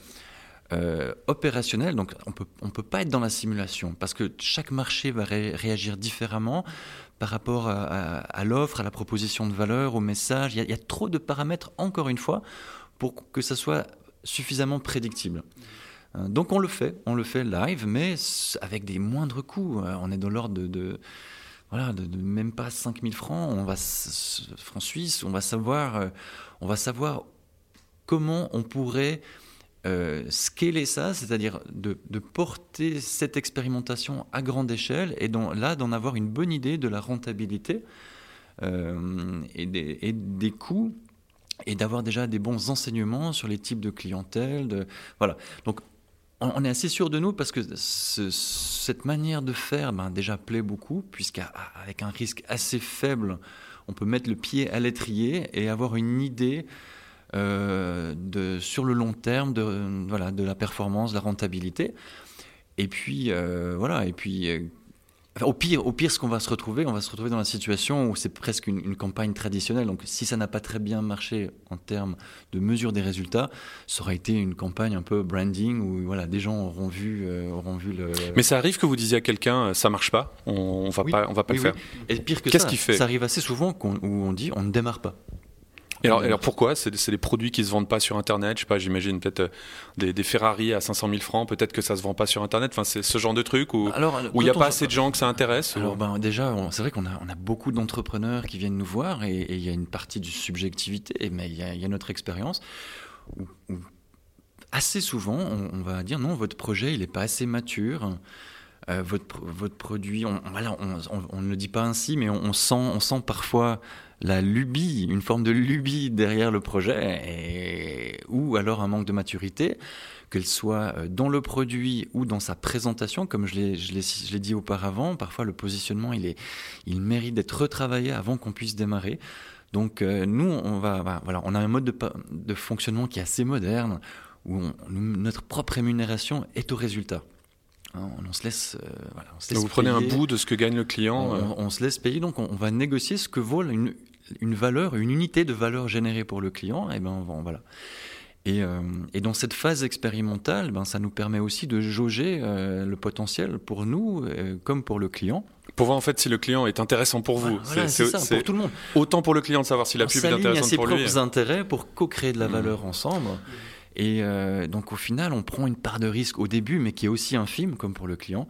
euh, opérationnel. Donc on peut, ne peut pas être dans la simulation parce que chaque marché va réagir différemment par rapport à, l'offre, à la proposition de valeur, au message. Il y, a, trop de paramètres, encore une fois, pour que ça soit suffisamment prédictible. Euh, donc on le fait, on le fait live, mais avec des moindres coûts. Euh, on est dans l'ordre de, voilà, de, même pas 5000 francs. On va francs suisses. On va savoir, on va savoir comment on pourrait euh, scaler ça, c'est-à-dire de, porter cette expérimentation à grande échelle et là d'en avoir une bonne idée de la rentabilité euh, et, des, coûts et d'avoir déjà des bons enseignements sur les types de clientèle. Voilà. Donc on, est assez sûr de nous parce que cette manière de faire ben, déjà plaît beaucoup, puisqu'avec un risque assez faible, on peut mettre le pied à l'étrier et avoir une idée euh, sur le long terme de, la performance, de la rentabilité. Et puis, euh, voilà, et puis euh, au pire, au pire, ce qu'on va se retrouver, on va se retrouver dans la situation où c'est presque une, campagne traditionnelle. Donc, si ça n'a pas très bien marché en termes de mesure des résultats, ça aurait été une campagne un peu branding où voilà, des gens auront vu, auront vu le. Mais ça arrive que vous disiez à quelqu'un, ça marche pas, on, on va pas, on va pas le faire. Et pire que Qu'est-ce qui fait? Ça arrive assez souvent où on dit, on ne démarre pas alors, alors, pourquoi? C'est des produits qui se vendent pas sur Internet? Je sais pas, j'imagine peut-être euh, des, des, Ferrari à 500 000 francs. Peut-être que ça se vend pas sur Internet. Enfin, c'est ce genre de truc où il n'y a pas assez de gens que ça intéresse. Alors, ben, déjà, c'est vrai qu'on a, on a beaucoup d'entrepreneurs qui viennent nous voir et il y a une partie du subjectivité, mais il y a, y a notre expérience où, assez souvent, on, va dire non, votre projet, il n'est pas assez mature. Euh, votre, votre produit, on, voilà, on, on, ne le dit pas ainsi, mais on, sent, on sent parfois la lubie, une forme de lubie derrière le projet, et, ou alors un manque de maturité, qu'elle soit euh, dans le produit ou dans sa présentation, comme je l'ai dit auparavant, parfois le positionnement, il, est, il mérite d'être retravaillé avant qu'on puisse démarrer. Donc euh, nous, on, va, voilà, on a un mode de, de fonctionnement qui est assez moderne, où notre propre rémunération est au résultat. Hein, on, se laisse, euh, voilà, on se laisse vous prenez un bout de ce que gagne le client. On, se laisse payer, donc on, va négocier ce que vaut une, une valeur, une unité de valeur générée pour le client, et ben voilà. Et, euh, et, dans cette phase expérimentale, ben, ça nous permet aussi de jauger euh, le potentiel pour nous euh, comme pour le client. Pour voir en fait si le client est intéressant pour vous. c'est ça, pour tout le monde. Autant pour le client de savoir si la pub est intéressante pour lui. On ses propres intérêts pour co-créer de la mmh. valeur ensemble. Et donc au final, on prend une part de risque au début, mais qui est aussi infime, comme pour le client.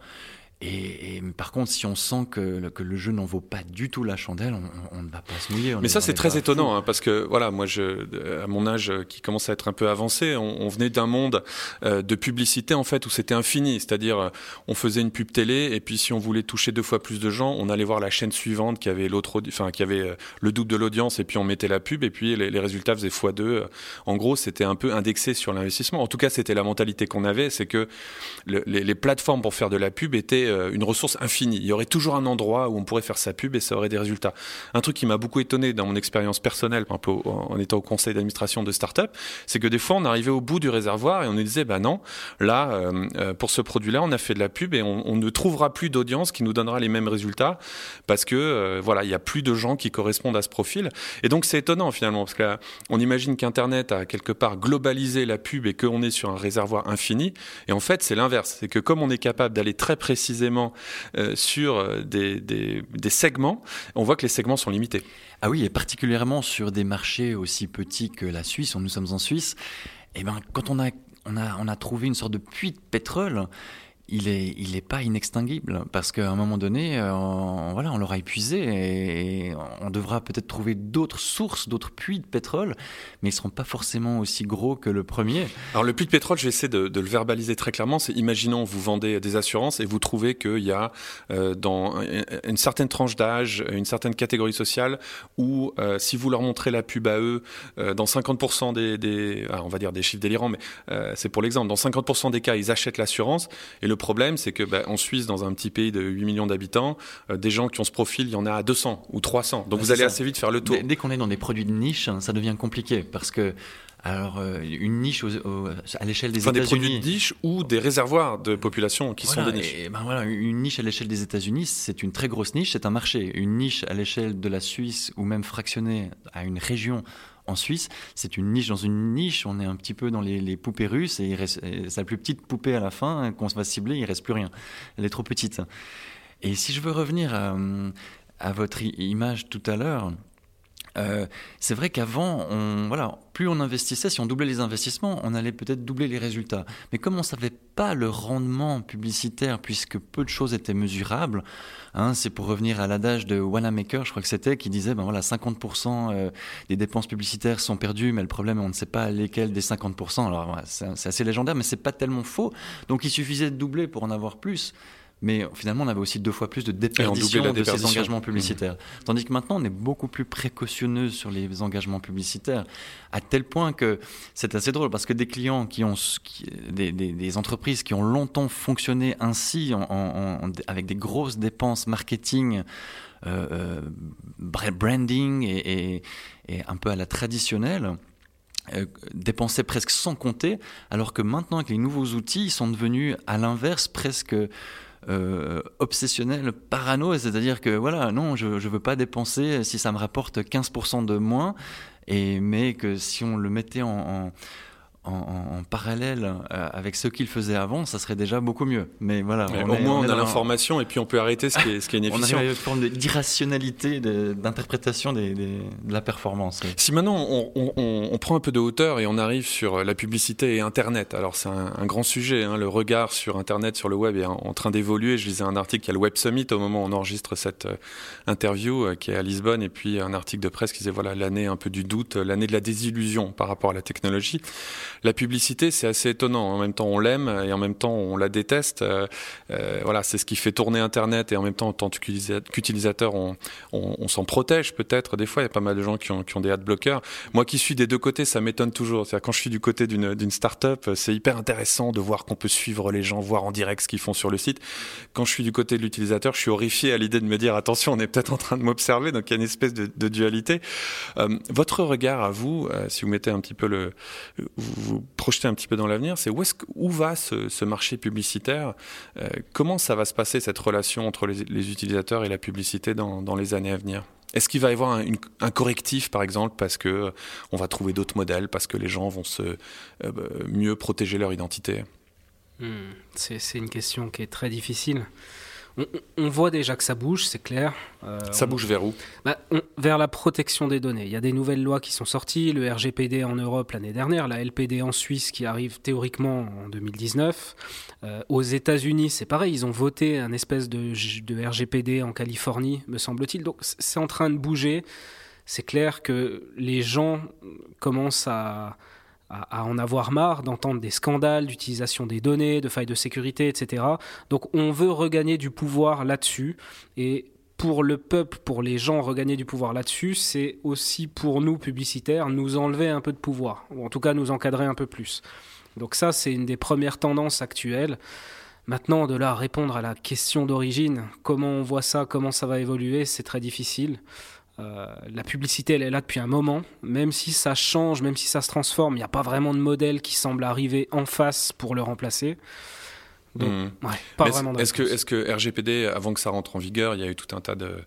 Et, par contre, si on sent que, le jeu n'en vaut pas du tout la chandelle, on, ne va pas se mouiller. Mais ça, c'est très étonnant, hein, parce que voilà, moi, je, à mon âge qui commence à être un peu avancé, on, venait d'un monde euh, de publicité en fait où c'était infini, c'est-à-dire euh, on faisait une pub télé et puis si on voulait toucher deux fois plus de gens, on allait voir la chaîne suivante qui avait l'autre, enfin qui avait euh, le double de l'audience et puis on mettait la pub et puis les, résultats faisaient fois deux. En gros, c'était un peu indexé sur l'investissement. En tout cas, c'était la mentalité qu'on avait, c'est que les, les plateformes pour faire de la pub étaient euh, une ressource infinie. Il y aurait toujours un endroit où on pourrait faire sa pub et ça aurait des résultats. Un truc qui m'a beaucoup étonné dans mon expérience personnelle, un peu en étant au conseil d'administration de start-up, c'est que des fois on arrivait au bout du réservoir et on nous disait bah non, là euh, euh, pour ce produit-là on a fait de la pub et on, ne trouvera plus d'audience qui nous donnera les mêmes résultats parce que voilà il y a plus de gens qui correspondent à ce profil et donc c'est étonnant finalement parce qu'on imagine qu'Internet a quelque part globalisé la pub et qu'on est sur un réservoir infini et en fait c'est l'inverse, c'est que comme on est capable d'aller très précisément euh, sur euh, des, segments, on voit que les segments sont limités. Ah oui, et particulièrement sur des marchés aussi petits que la Suisse, nous sommes en Suisse, et eh ben, quand on a, on, a, on a trouvé une sorte de puits de pétrole, il est, il est pas inextinguible parce qu'à un moment donné, euh, on, voilà, on l'aura épuisé et, on devra peut-être trouver d'autres sources, d'autres puits de pétrole, mais ils seront pas forcément aussi gros que le premier. Alors le puits de pétrole, je vais essayer de, le verbaliser très clairement. C'est imaginons vous vendez des assurances et vous trouvez qu'il y a euh, dans une certaine tranche d'âge, une certaine catégorie sociale où euh, si vous leur montrez la pub à eux, dans 50% des, des ah, on va dire des chiffres délirants, mais c'est pour l'exemple, dans 50% des cas, ils achètent l'assurance et le le problème, c'est que bah, en Suisse, dans un petit pays de 8 millions d'habitants, euh, des gens qui ont ce profil, il y en a à 200 ou 300. Donc vous allez assez vite faire le tour. Dès, qu'on est dans des produits de niche, ça devient compliqué parce que alors, euh, une niche à l'échelle des États-Unis. des produits de niche ou des réservoirs de population qui sont des niches. ben voilà, une niche à l'échelle des États-Unis, c'est une très grosse niche, c'est un marché. Une niche à l'échelle de la Suisse ou même fractionnée à une région en Suisse, c'est une niche dans une niche. On est un petit peu dans les, poupées russes et, la plus petite poupée à la fin qu'on va cibler, il reste plus rien. Elle est trop petite. Et si je veux revenir à votre image tout à l'heure, euh, c'est vrai qu'avant, on, voilà, plus on investissait, si on doublait les investissements, on allait peut-être doubler les résultats. Mais comme on ne savait pas le rendement publicitaire, puisque peu de choses étaient mesurables, hein, c'est pour revenir à l'adage de Wanamaker, je crois que c'était, qui disait, ben voilà, 50% euh, des dépenses publicitaires sont perdues, mais le problème, on ne sait pas lesquelles des 50%. Alors, c'est assez légendaire, mais c'est pas tellement faux. Donc, il suffisait de doubler pour en avoir plus mais finalement on avait aussi deux fois plus de déperdition de ces engagements publicitaires. Mmh. Tandis que maintenant on est beaucoup plus précautionneux sur les engagements publicitaires, à tel point que c'est assez drôle parce que des clients qui ont, des, entreprises qui ont longtemps fonctionné ainsi, avec des grosses dépenses marketing, euh, euh, branding et, un peu à la traditionnelle, euh, dépensaient presque sans compter, alors que maintenant avec les nouveaux outils, ils sont devenus à l'inverse presque euh, obsessionnel, parano, c'est-à-dire que voilà, non, je ne veux pas dépenser si ça me rapporte 15% de moins, et, mais que si on le mettait en en, parallèle euh, avec ce qu'il faisait avant, ça serait déjà beaucoup mieux. Mais voilà, au moins on, a l'information et puis on peut arrêter ce qui est, ce qui est inefficient. on à une forme d'irrationalité d'interprétation de, la performance. Si maintenant on, prend un peu de hauteur et on arrive sur la publicité et Internet, alors c'est un, grand sujet, hein, le regard sur Internet, sur le web est en, train d'évoluer. Je lisais un article, il y a le Web Summit au moment où on enregistre cette euh, interview euh, qui est à Lisbonne et puis un article de presse qui disait voilà l'année un peu du doute, l'année de la désillusion par rapport à la technologie la publicité, c'est assez étonnant. En même temps, on l'aime et en même temps, on la déteste. Euh, euh, voilà, c'est ce qui fait tourner Internet et en même temps, en tant qu'utilisateur, on, s'en protège peut-être. Des fois, il y a pas mal de gens qui ont, des adblockers. Moi qui suis des deux côtés, ça m'étonne toujours. C'est-à-dire, quand je suis du côté d'une start-up, c'est hyper intéressant de voir qu'on peut suivre les gens, voir en direct ce qu'ils font sur le site. Quand je suis du côté de l'utilisateur, je suis horrifié à l'idée de me dire attention, on est peut-être en train de m'observer. Donc, il y a une espèce de, de dualité. Euh, votre regard à vous, si vous mettez un petit peu le, vous, projeter un petit peu dans l'avenir, c'est où, est où va ce, marché publicitaire? Euh, Comment ça va se passer cette relation entre les, utilisateurs et la publicité dans, les années à venir? Est-ce qu'il va y avoir un, correctif, par exemple, parce que euh, on va trouver d'autres modèles, parce que les gens vont se euh, bah, mieux protéger leur identité? Hmm, C'est une question qui est très difficile on, voit déjà que ça bouge, c'est clair. Euh, ça bouge vers où? Bah, Vers la protection des données. Il y a des nouvelles lois qui sont sorties, le RGPD en Europe l'année dernière, la LPD en Suisse qui arrive théoriquement en 2019. Euh, aux États-Unis, c'est pareil, ils ont voté un espèce de, de RGPD en Californie, me semble-t-il. Donc c'est en train de bouger. C'est clair que les gens commencent à à, en avoir marre d'entendre des scandales d'utilisation des données, de failles de sécurité, etc. Donc on veut regagner du pouvoir là-dessus. Et pour le peuple, pour les gens, regagner du pouvoir là-dessus, c'est aussi pour nous, publicitaires, nous enlever un peu de pouvoir, ou en tout cas nous encadrer un peu plus. Donc ça, c'est une des premières tendances actuelles. Maintenant, de là à répondre à la question d'origine, comment on voit ça, comment ça va évoluer, c'est très difficile. Euh, la publicité, elle est là depuis un moment. Même si ça change, même si ça se transforme, il n'y a pas vraiment de modèle qui semble arriver en face pour le remplacer. Donc, hmm. pas vraiment Est-ce que, est que RGPD, avant que ça rentre en vigueur, il y a eu tout un tas de,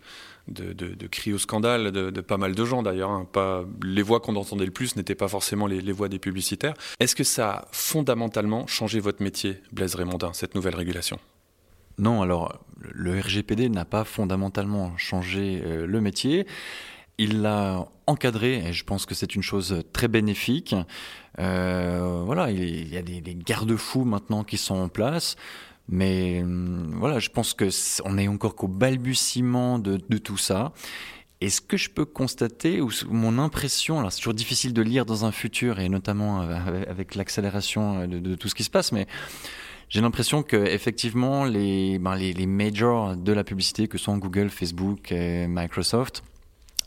de, cris au scandale de, pas mal de gens d'ailleurs. Hein. Pas, les voix qu'on entendait le plus n'étaient pas forcément les, les voix des publicitaires. Est-ce que ça a fondamentalement changé votre métier, Blaise Raymondin, cette nouvelle régulation? Non, alors le RGPD n'a pas fondamentalement changé euh, le métier. Il l'a encadré et je pense que c'est une chose très bénéfique. Euh, voilà, il y a des, garde-fous maintenant qui sont en place. Mais hum, voilà, je pense que on est encore qu'au balbutiement de, tout ça. Et ce que je peux constater, ou mon impression, alors c'est toujours difficile de lire dans un futur, et notamment euh, avec l'accélération de, de, tout ce qui se passe, mais j'ai l'impression que effectivement les, ben, les, les majors de la publicité, que sont Google, Facebook et Microsoft,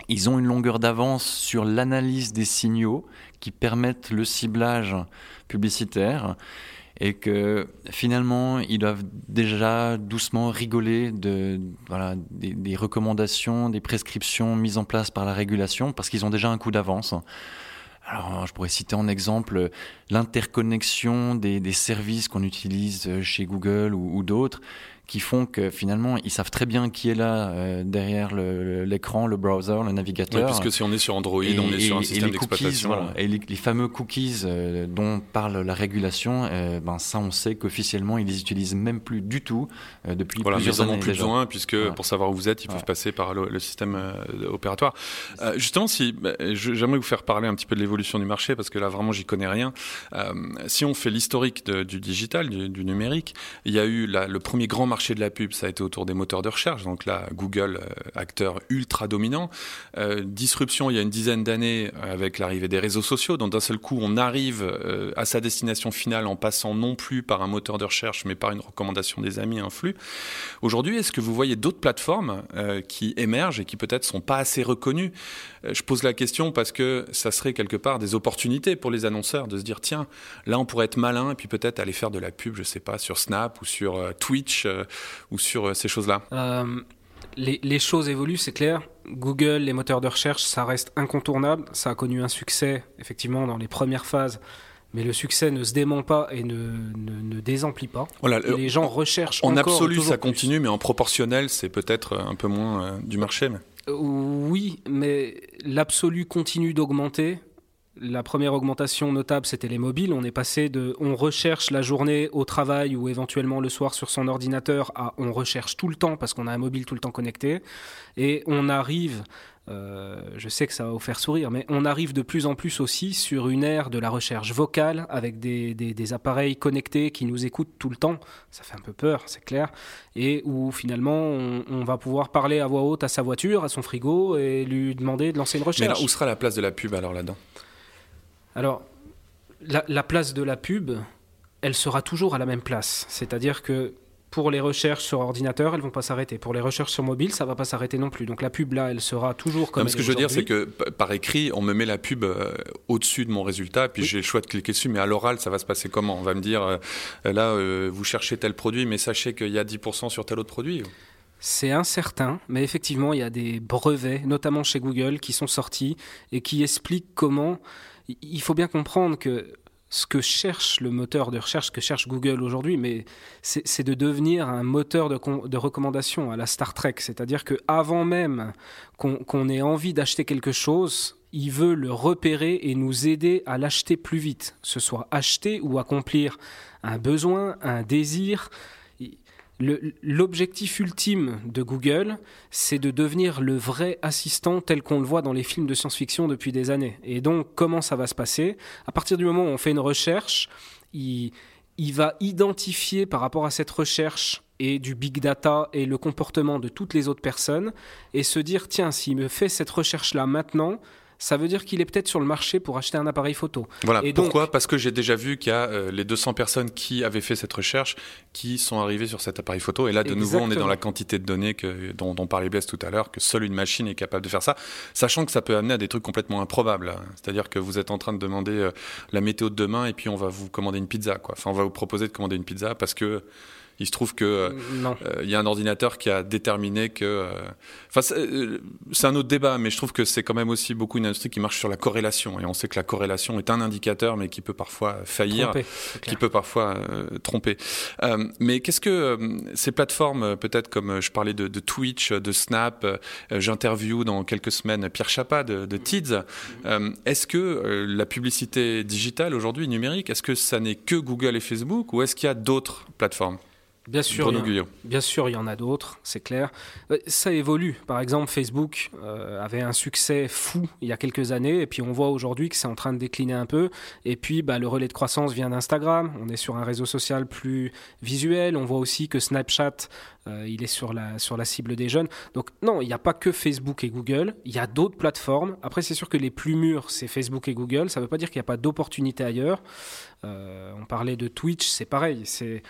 ils ont une longueur d'avance sur l'analyse des signaux qui permettent le ciblage publicitaire et que finalement ils doivent déjà doucement rigoler de voilà des recommandations, des prescriptions mises en place par la régulation parce qu'ils ont déjà un coup d'avance. Alors, je pourrais citer en exemple l'interconnexion des, services qu'on utilise chez Google ou d'autres qui font que finalement ils savent très bien qui est là euh, derrière l'écran, le, le, browser, le navigateur. Oui, puisque si on est sur Android, et, on est sur un système d'exploitation. Voilà, et les, les, fameux cookies euh, dont parle la régulation, euh, ben ça on sait qu'officiellement ils les utilisent même plus du tout depuis voilà, plusieurs ils années. en ont plus déjà. besoin puisque pour savoir où vous êtes, ils peuvent passer par le, le système opératoire. Justement, si bah, j'aimerais vous faire parler un petit peu de l'évolution du marché parce que là vraiment j'y connais rien. Si on fait l'historique du digital, du, du numérique, il y a eu la- le premier grand marché de la pub, ça a été autour des moteurs de recherche. Donc là, Google, euh, acteur ultra dominant. Euh, disruption il y a une dizaine d'années avec l'arrivée des réseaux sociaux. Donc d'un seul coup, on arrive euh, à sa destination finale en passant non plus par un moteur de recherche, mais par une recommandation des amis, un flux. Aujourd'hui, est-ce que vous voyez d'autres plateformes qui émergent et qui peut-être sont pas assez reconnues? Je pose la question parce que ça serait quelque part des opportunités pour les annonceurs de se dire tiens, là on pourrait être malin et puis peut-être aller faire de la pub, je sais pas, sur Snap ou sur euh, Twitch euh, ou sur euh, ces choses-là. Euh, les, les choses évoluent, c'est clair. Google, les moteurs de recherche, ça reste incontournable. Ça a connu un succès, effectivement, dans les premières phases. Mais le succès ne se dément pas et ne, ne, ne désemplit pas. Voilà, les gens recherchent en encore absolu ça plus. continue, mais en proportionnel c'est peut-être un peu moins euh, du marché. Mais... Euh, Oui, mais l'absolu continue d'augmenter. La première augmentation notable, c'était les mobiles. On est passé de on recherche la journée au travail ou éventuellement le soir sur son ordinateur à on recherche tout le temps parce qu'on a un mobile tout le temps connecté. Et on arrive, euh, je sais que ça va vous faire sourire, mais on arrive de plus en plus aussi sur une ère de la recherche vocale avec des, des, des appareils connectés qui nous écoutent tout le temps. Ça fait un peu peur, c'est clair. Et où finalement on, on va pouvoir parler à voix haute à sa voiture, à son frigo et lui demander de lancer une mais recherche. là, où sera la place de la pub alors là-dedans? Alors, la, la place de la pub, elle sera toujours à la même place. C'est-à-dire que pour les recherches sur ordinateur, elles vont pas s'arrêter. Pour les recherches sur mobile, ça va pas s'arrêter non plus. Donc la pub là, elle sera toujours comme Non, mais ce que je veux dire, c'est que par écrit, on me met la pub euh, au-dessus de mon résultat, puis Oui. j'ai le choix de cliquer dessus, mais à l'oral, ça va se passer comment? On va me dire, euh, là, euh, vous cherchez tel produit, mais sachez qu'il y a 10% sur tel autre produit. C'est incertain, mais effectivement, il y a des brevets, notamment chez Google, qui sont sortis et qui expliquent comment. Il faut bien comprendre que ce que cherche le moteur de recherche, ce que cherche Google aujourd'hui, mais c'est de devenir un moteur de, recommandation à la Star Trek. C'est-à-dire que avant même qu'on ait envie d'acheter quelque chose, il veut le repérer et nous aider à l'acheter plus vite, ce soit acheter ou accomplir un besoin, un désir. L'objectif ultime de Google, c'est de devenir le vrai assistant tel qu'on le voit dans les films de science-fiction depuis des années. Et donc, comment ça va se passer? À partir du moment où on fait une recherche, il va identifier par rapport à cette recherche et du big data et le comportement de toutes les autres personnes et se dire, tiens, s'il me fait cette recherche-là maintenant, ça veut dire qu'il est peut-être sur le marché pour acheter un appareil photo. Voilà. Et donc- Pourquoi? Parce que j'ai déjà vu qu'il y a euh, les 200 personnes qui avaient fait cette recherche qui sont arrivées sur cet appareil photo. Et là, de nouveau, on est dans la quantité de données que, dont, dont parlait Blaise tout à l'heure, que seule une machine est capable de faire ça, sachant que ça peut amener à des trucs complètement improbables. C'est-à-dire que vous êtes en train de demander euh, la météo de demain et puis on va vous commander une pizza. Quoi. Enfin, on va vous proposer de commander une pizza parce que il se trouve que euh, euh, il y a un ordinateur qui a déterminé que. euh, Enfin, c'est un autre débat, mais je trouve que c'est quand même aussi beaucoup une industrie qui marche sur la corrélation. Et on sait que la corrélation est un indicateur, mais qui peut parfois faillir, qui peut parfois euh, tromper. Euh, mais qu'est-ce que euh, ces plateformes, peut-être comme je parlais de, de Twitch, de Snap, j'interview dans quelques semaines Pierre Chapat de, de Tids. Est-ce que la publicité digitale aujourd'hui, numérique, est-ce que ça n'est que Google et Facebook, ou est-ce qu'il y a d'autres plateformes? Bien sûr, il y a-. Bien sûr, il y en a d'autres, c'est clair. Euh, Ça évolue. Par exemple, Facebook euh, avait un succès fou il y a quelques années, et puis on voit aujourd'hui que c'est en train de décliner un peu. Et puis, bah, le relais de croissance vient d'Instagram. On est sur un réseau social plus visuel. On voit aussi que Snapchat, euh, il est sur la, sur la cible des jeunes. Donc, non, il n'y a pas que Facebook et Google. Il y a d'autres plateformes. Après, c'est sûr que les plus mûrs, c'est Facebook et Google. Ça ne veut pas dire qu'il n'y a pas d'opportunité ailleurs. Euh, on parlait de Twitch, c'est pareil. C'est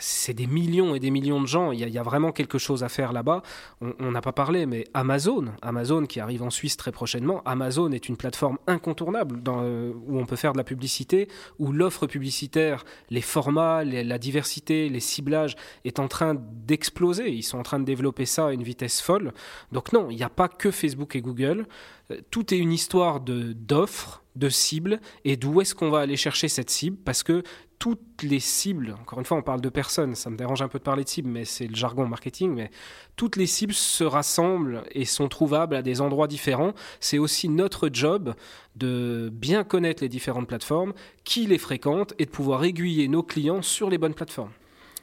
c'est des millions et des millions de gens. Il y, a, vraiment quelque chose à faire là-bas. On n'a pas parlé, mais Amazon, Amazon qui arrive en Suisse très prochainement, Amazon est une plateforme incontournable euh, où on peut faire de la publicité, où l'offre publicitaire, les formats, la diversité, les ciblages est en train d'exploser. Ils sont en train de développer ça à une vitesse folle. Donc non, il n'y a pas que Facebook et Google. Euh, tout est une histoire d'offres, de cibles et d'où est-ce qu'on va aller chercher cette cible? Parce que toutes les cibles, encore une fois on parle de personnes, ça me dérange un peu de parler de cibles mais c'est le jargon marketing, mais toutes les cibles se rassemblent et sont trouvables à des endroits différents. C'est aussi notre job de bien connaître les différentes plateformes, qui les fréquente et de pouvoir aiguiller nos clients sur les bonnes plateformes.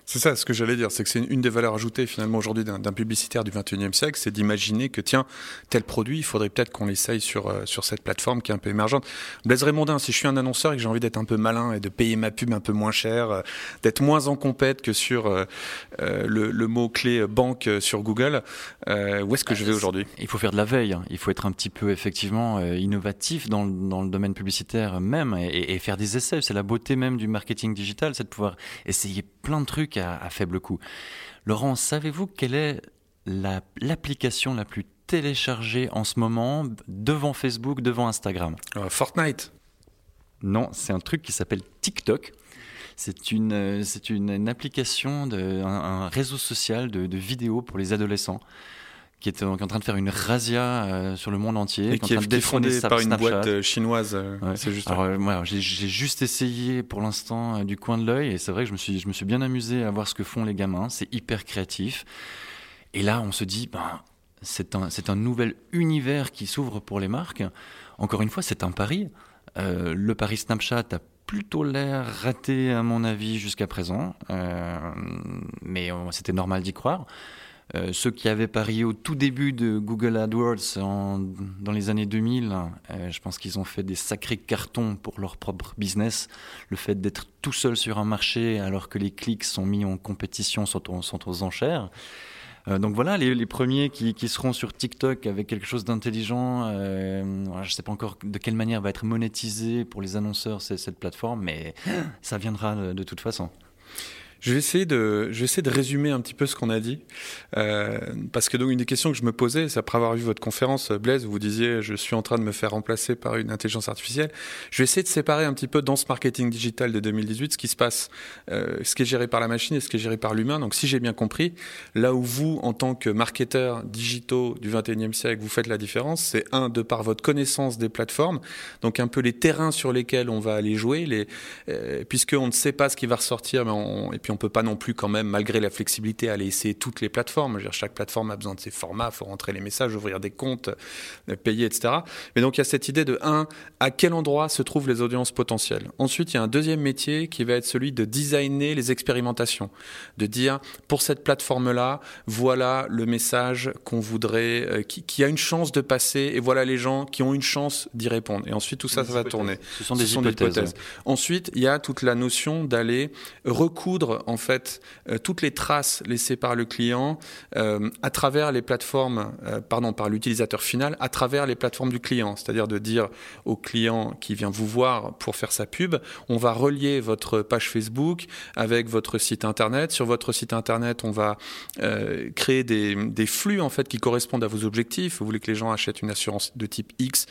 C'est ça, ce que j'allais dire, c'est que c'est une des valeurs ajoutées finalement aujourd'hui d'un publicitaire du 21e siècle, c'est d'imaginer que tiens, tel produit, il faudrait peut-être qu'on l'essaye sur, euh, sur cette plateforme qui est un peu émergente. Blaise Raymondin, si je suis un annonceur et que j'ai envie d'être un peu malin et de payer ma pub un peu moins cher, euh, d'être moins en compète que sur euh, le, le mot-clé banque sur Google, où est-ce que je vais aujourd'hui? Il faut faire de la veille, hein. il faut être un petit peu effectivement innovatif dans, dans, le domaine publicitaire même et, et faire des essais. C'est la beauté même du marketing digital, c'est de pouvoir essayer plein de trucs à, faible coût. Laurent, savez-vous quelle est l'application la, plus téléchargée en ce moment devant Facebook, devant Instagram? Euh, Fortnite. Non, c'est un truc qui s'appelle TikTok. C'est une, c'est une, application, de, un, réseau social de, de vidéos pour les adolescents qui est, en train de faire une razzia euh, sur le monde entier, et qui, est, en train de fondé par une boîte euh, chinoise. Euh, c'est juste. Alors, j'ai, juste essayé pour l'instant du coin de l'œil et c'est vrai que je me suis, je me suis bien amusé à voir ce que font les gamins. C'est hyper créatif. Et là, on se dit, ben, c'est un, c'est un nouvel univers qui s'ouvre pour les marques. Encore une fois, c'est un pari. le pari Snapchat a plutôt l'air raté à mon avis jusqu'à présent, mais c'était normal d'y croire. Euh, ceux qui avaient parié au tout début de Google AdWords dans les années 2000, euh, je pense qu'ils ont fait des sacrés cartons pour leur propre business. Le fait d'être tout seul sur un marché alors que les clics sont mis en compétition sont aux, enchères. Euh, donc voilà, les, premiers qui, seront sur TikTok avec quelque chose d'intelligent. je ne sais pas encore de quelle manière va être monétisé pour les annonceurs cette plateforme, mais ça viendra de toute façon. Je vais essayer de, je vais essayer de résumer un petit peu ce qu'on a dit, euh, parce que donc une des questions que je me posais, c'est après avoir vu votre conférence, Blaise, où vous disiez je suis en train de me faire remplacer par une intelligence artificielle. Je vais essayer de séparer un petit peu dans ce marketing digital de 2018 ce qui se passe, euh, ce qui est géré par la machine et ce qui est géré par l'humain. Donc si j'ai bien compris, là où vous, en tant que marketeur digitaux du 21e siècle, vous faites la différence, c'est un de par votre connaissance des plateformes, donc un peu les terrains sur lesquels on va aller jouer, les, euh, puisqu'on ne sait pas ce qui va ressortir, mais on, et puis on peut pas non plus quand même, malgré la flexibilité, aller essayer toutes les plateformes. dire, chaque plateforme a besoin de ses formats, il faut rentrer les messages, ouvrir des comptes, euh, payer, etc. Mais donc il y a cette idée de, un, à quel endroit se trouvent les audiences potentielles? Ensuite, il y a un deuxième métier qui va être celui de designer les expérimentations, de dire, pour cette plateforme-là, voilà le message qu'on voudrait, euh, qui, a une chance de passer, et voilà les gens qui ont une chance d'y répondre. Et ensuite, tout ça, ça va tourner. Ce sont des, hypothèses. Ensuite, il y a toute la notion d'aller recoudre en fait euh, toutes les traces laissées par le client euh, à travers les plateformes, euh, pardon, par l'utilisateur final, à travers les plateformes du client. C'est-à-dire de dire au client qui vient vous voir pour faire sa pub, on va relier votre page Facebook avec votre site internet. Sur votre site internet, on va créer des, flux en fait qui correspondent à vos objectifs. Vous voulez que les gens achètent une assurance de type X,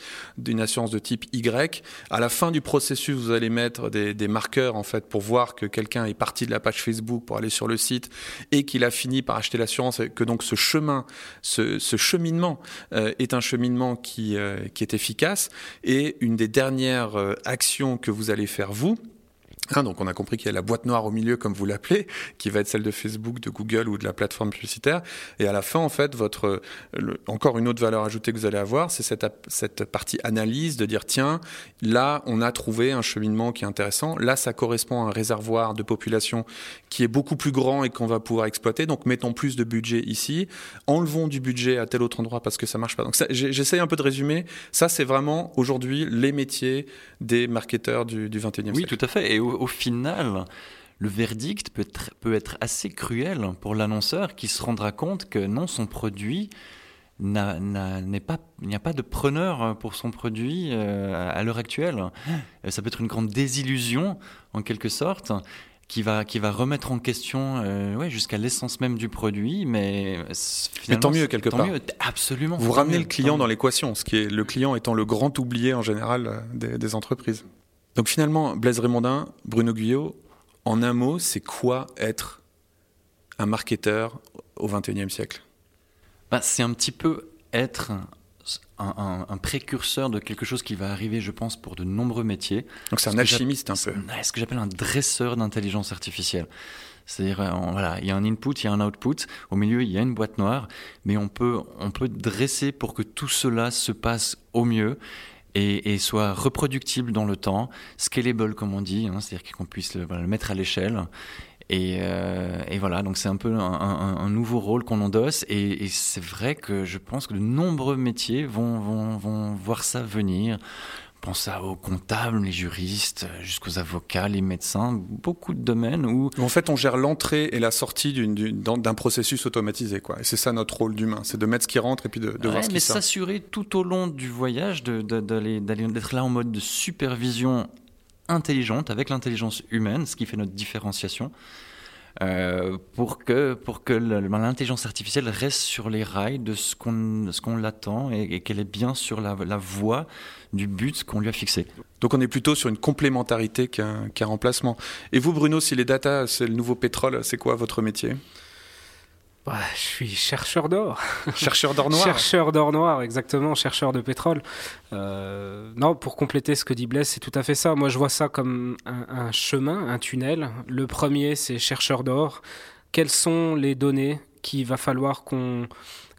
une assurance de type Y. À la fin du processus, vous allez mettre des, des marqueurs en fait pour voir que quelqu'un est parti de la page Facebook pour aller sur le site et qu'il a fini par acheter l'assurance, que donc ce chemin, ce, cheminement euh, est un cheminement qui, euh, qui est efficace. Et une des dernières euh, actions que vous allez faire vous, Hein, donc on a compris qu'il y a la boîte noire au milieu, comme vous l'appelez, qui va être celle de Facebook, de Google ou de la plateforme publicitaire. Et à la fin, en fait, votre encore une autre valeur ajoutée que vous allez avoir, c'est cette, cette partie analyse de dire tiens, là on a trouvé un cheminement qui est intéressant. Là, ça correspond à un réservoir de population qui est beaucoup plus grand et qu'on va pouvoir exploiter. Donc mettons plus de budget ici, enlevons du budget à tel autre endroit parce que ça marche pas. Donc j'essaye un peu de résumer. Ça, c'est vraiment aujourd'hui les métiers des marketeurs du, du 21e siècle. Oui, tout à fait. Et au, final, le verdict peut être, peut être assez cruel pour l'annonceur qui se rendra compte que non, son produit n'est pas, il n'y a pas de preneur pour son produit euh, à l'heure actuelle. Ça peut être une grande désillusion en quelque sorte. qui va, qui va remettre en question euh, ouais, jusqu'à l'essence même du produit. Mais, mais tant mieux quelque part. Mieux, absolument. Vous ramenez le client dans l'équation, ce qui est le client étant le grand oublié en général euh, des, des entreprises. Donc finalement, Blaise Raymondin, Bruno Guyot, en un mot, c'est quoi être un marketeur au XXIe siècle? Bah, C'est un petit peu être un, précurseur de quelque chose qui va arriver, je pense, pour de nombreux métiers. Donc c'est un alchimiste un peu. Ce que j'appelle un dresseur d'intelligence artificielle. C'est-à-dire, euh, voilà, il y a un input, il y a un output. Au milieu, il y a une boîte noire, mais on peut, on peut dresser pour que tout cela se passe au mieux. Et, soit reproductible dans le temps, scalable comme on dit, hein, c'est-à-dire qu'on puisse le, mettre à l'échelle euh, et, voilà, donc c'est un peu un, nouveau rôle qu'on endosse. Et, c'est vrai que je pense que de nombreux métiers vont, vont, voir ça venir. Pense aux comptables, les juristes, jusqu'aux avocats, les médecins, beaucoup de domaines où... En fait, on gère l'entrée et la sortie d'un processus automatisé. Quoi. Et c'est ça notre rôle d'humain, c'est de mettre ce qui rentre et puis de, de voir ce qui sort. Mais s'assurer tout au long du voyage d'être là en mode de supervision intelligente avec l'intelligence humaine, ce qui fait notre différenciation. Euh, pour que, pour que l'intelligence artificielle reste sur les rails de ce qu'on qu'on l'attend et, qu'elle est bien sur la, la voie du but qu'on lui a fixé. Donc on est plutôt sur une complémentarité qu'un remplacement. Et vous Bruno, si les data c'est le nouveau pétrole, c'est quoi votre métier? Bah, je suis chercheur d'or. Chercheur d'or noir. chercheur d'or noir, exactement, chercheur de pétrole. Euh, non, pour compléter ce que dit Blaise, c'est tout à fait ça. Moi, je vois ça comme un, chemin, un tunnel. Le premier, c'est chercheur d'or. Quelles sont les données qu'il va falloir qu'on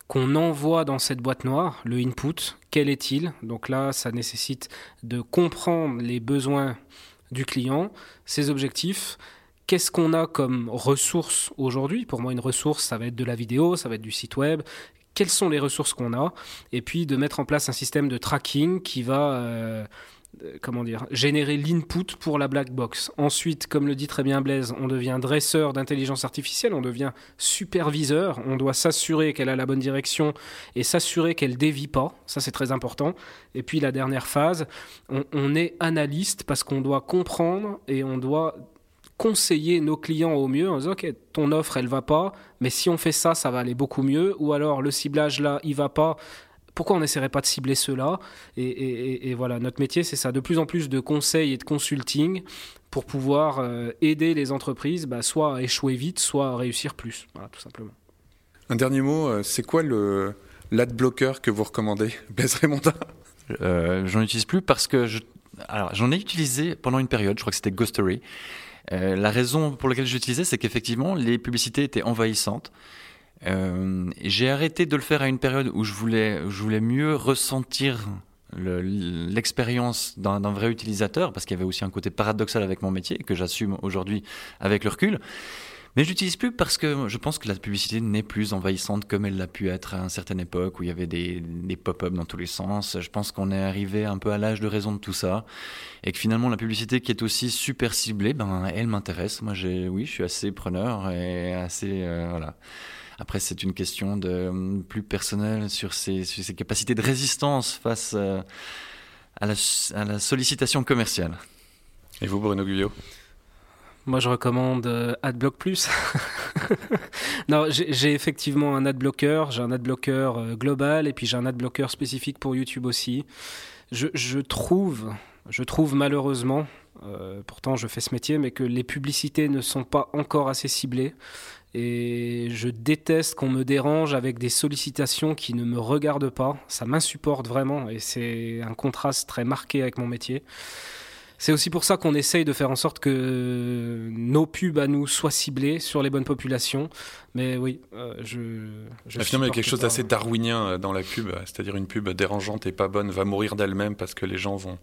qu'on envoie dans cette boîte noire, le input, quel est-il? Donc là, ça nécessite de comprendre les besoins du client, ses objectifs, qu'est-ce qu'on a comme ressources aujourd'hui? Pour moi, une ressource, ça va être de la vidéo, ça va être du site web. Quelles sont les ressources qu'on a? Et puis de mettre en place un système de tracking qui va... Euh, euh, comment dire, générer l'input pour la black box. Ensuite, comme le dit très bien Blaise, on devient dresseur d'intelligence artificielle, on devient superviseur, on doit s'assurer qu'elle a la bonne direction et s'assurer qu'elle dévie pas, ça c'est très important. Et puis la dernière phase, on, on est analyste parce qu'on doit comprendre et on doit conseiller nos clients au mieux en disant ok ton offre elle va pas mais si on fait ça ça va aller beaucoup mieux. Ou alors le ciblage là il va pas. Pourquoi on n'essaierait pas de cibler cela et, voilà notre métier c'est ça. De plus en plus de conseils et de consulting pour pouvoir euh, aider les entreprises bah, soit à échouer vite soit à réussir plus. Voilà tout simplement. Un dernier mot euh, c'est quoi le l'ad blocker que vous recommandez Blaise Raymondin euh, j'en utilise plus parce que je alors j'en ai utilisé pendant une période je crois que c'était Ghostery euh, la raison pour laquelle j'utilisais, c'est qu'effectivement, les publicités étaient envahissantes. Euh, j'ai arrêté de le faire à une période où je voulais, je voulais mieux ressentir l'expérience d'un vrai utilisateur, parce qu'il y avait aussi un côté paradoxal avec mon métier, que j'assume aujourd'hui avec le recul. Mais je l'utilise plus parce que je pense que la publicité n'est plus envahissante comme elle l'a pu être à une certaine époque où il y avait des, pop-up dans tous les sens. Je pense qu'on est arrivé un peu à l'âge de raison de tout ça et que finalement la publicité qui est aussi super ciblée, ben elle m'intéresse. Moi, j'ai, oui, je suis assez preneur et assez euh, voilà. Après, c'est une question de plus personnelle sur ses, sur ses capacités de résistance face euh, à, la, sollicitation commerciale. Et vous, Bruno Guyot moi, je recommande euh, AdBlock Plus. non, j'ai effectivement un AdBlocker. J'ai un AdBlocker euh, global et puis j'ai un AdBlocker spécifique pour YouTube aussi. Je, trouve, je trouve malheureusement, euh, pourtant je fais ce métier, mais que les publicités ne sont pas encore assez ciblées. Et je déteste qu'on me dérange avec des sollicitations qui ne me regardent pas. Ça m'insupporte vraiment et c'est un contraste très marqué avec mon métier. C'est aussi pour ça qu'on essaye de faire en sorte que nos pubs à nous soient ciblés sur les bonnes populations. Mais oui, euh, je. je finalement, il y a quelque chose d'assez darwinien euh, dans la pub, c'est-à-dire une pub dérangeante et pas bonne va mourir d'elle-même parce que les gens vont.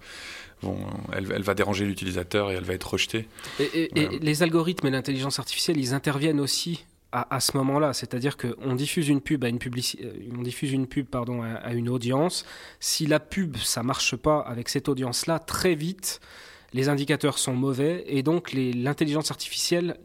vont elle, elle va déranger l'utilisateur et elle va être rejetée. Et, les algorithmes et l'intelligence artificielle, ils interviennent aussi à, ce moment-là. C'est-à-dire qu'on diffuse une pub à une euh, on diffuse une pub pardon à, une audience. Si la pub ça marche pas avec cette audience-là, très vite les indicateurs sont mauvais et donc l'intelligence artificielle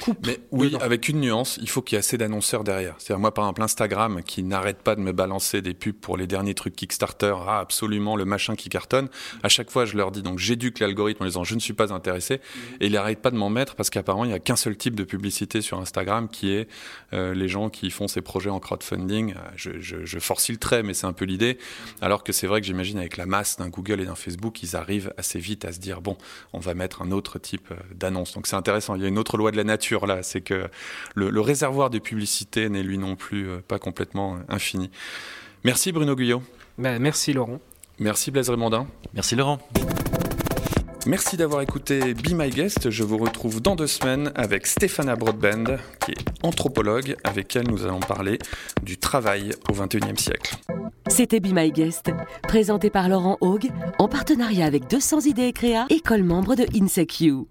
coupe. Mais oui, avec une nuance, il faut qu'il y ait assez d'annonceurs derrière. C'est-à-dire moi, par exemple, Instagram, qui n'arrête pas de me balancer des pubs pour les derniers trucs Kickstarter, ah, absolument le machin qui cartonne. À chaque fois, je leur dis, donc j'éduque l'algorithme en disant, je ne suis pas intéressé. Et il n'arrête pas de m'en mettre parce qu'apparemment, il n'y a qu'un seul type de publicité sur Instagram qui est euh, les gens qui font ces projets en crowdfunding. Je, je, je forcille le trait, mais c'est un peu l'idée. Alors que c'est vrai que j'imagine avec la masse d'un Google et d'un Facebook, ils arrivent assez vite à se dire, bon, on va mettre un autre type euh, d'annonce. Donc c'est intéressant. Il y a une autre loi de la nature là, c'est que le, le, réservoir de publicité n'est lui non plus euh, pas complètement infini. Merci Bruno Guyot. Ben, merci Laurent. Merci Blaise Raymondin. Merci Laurent. Merci d'avoir écouté Be My Guest. Je vous retrouve dans deux semaines avec Stéphana Broadband, qui est anthropologue, avec elle nous allons parler du travail au XXIe siècle. C'était Be My Guest, présenté par Laurent Haug, en partenariat avec 200 idées et créa, école membre de INSECU.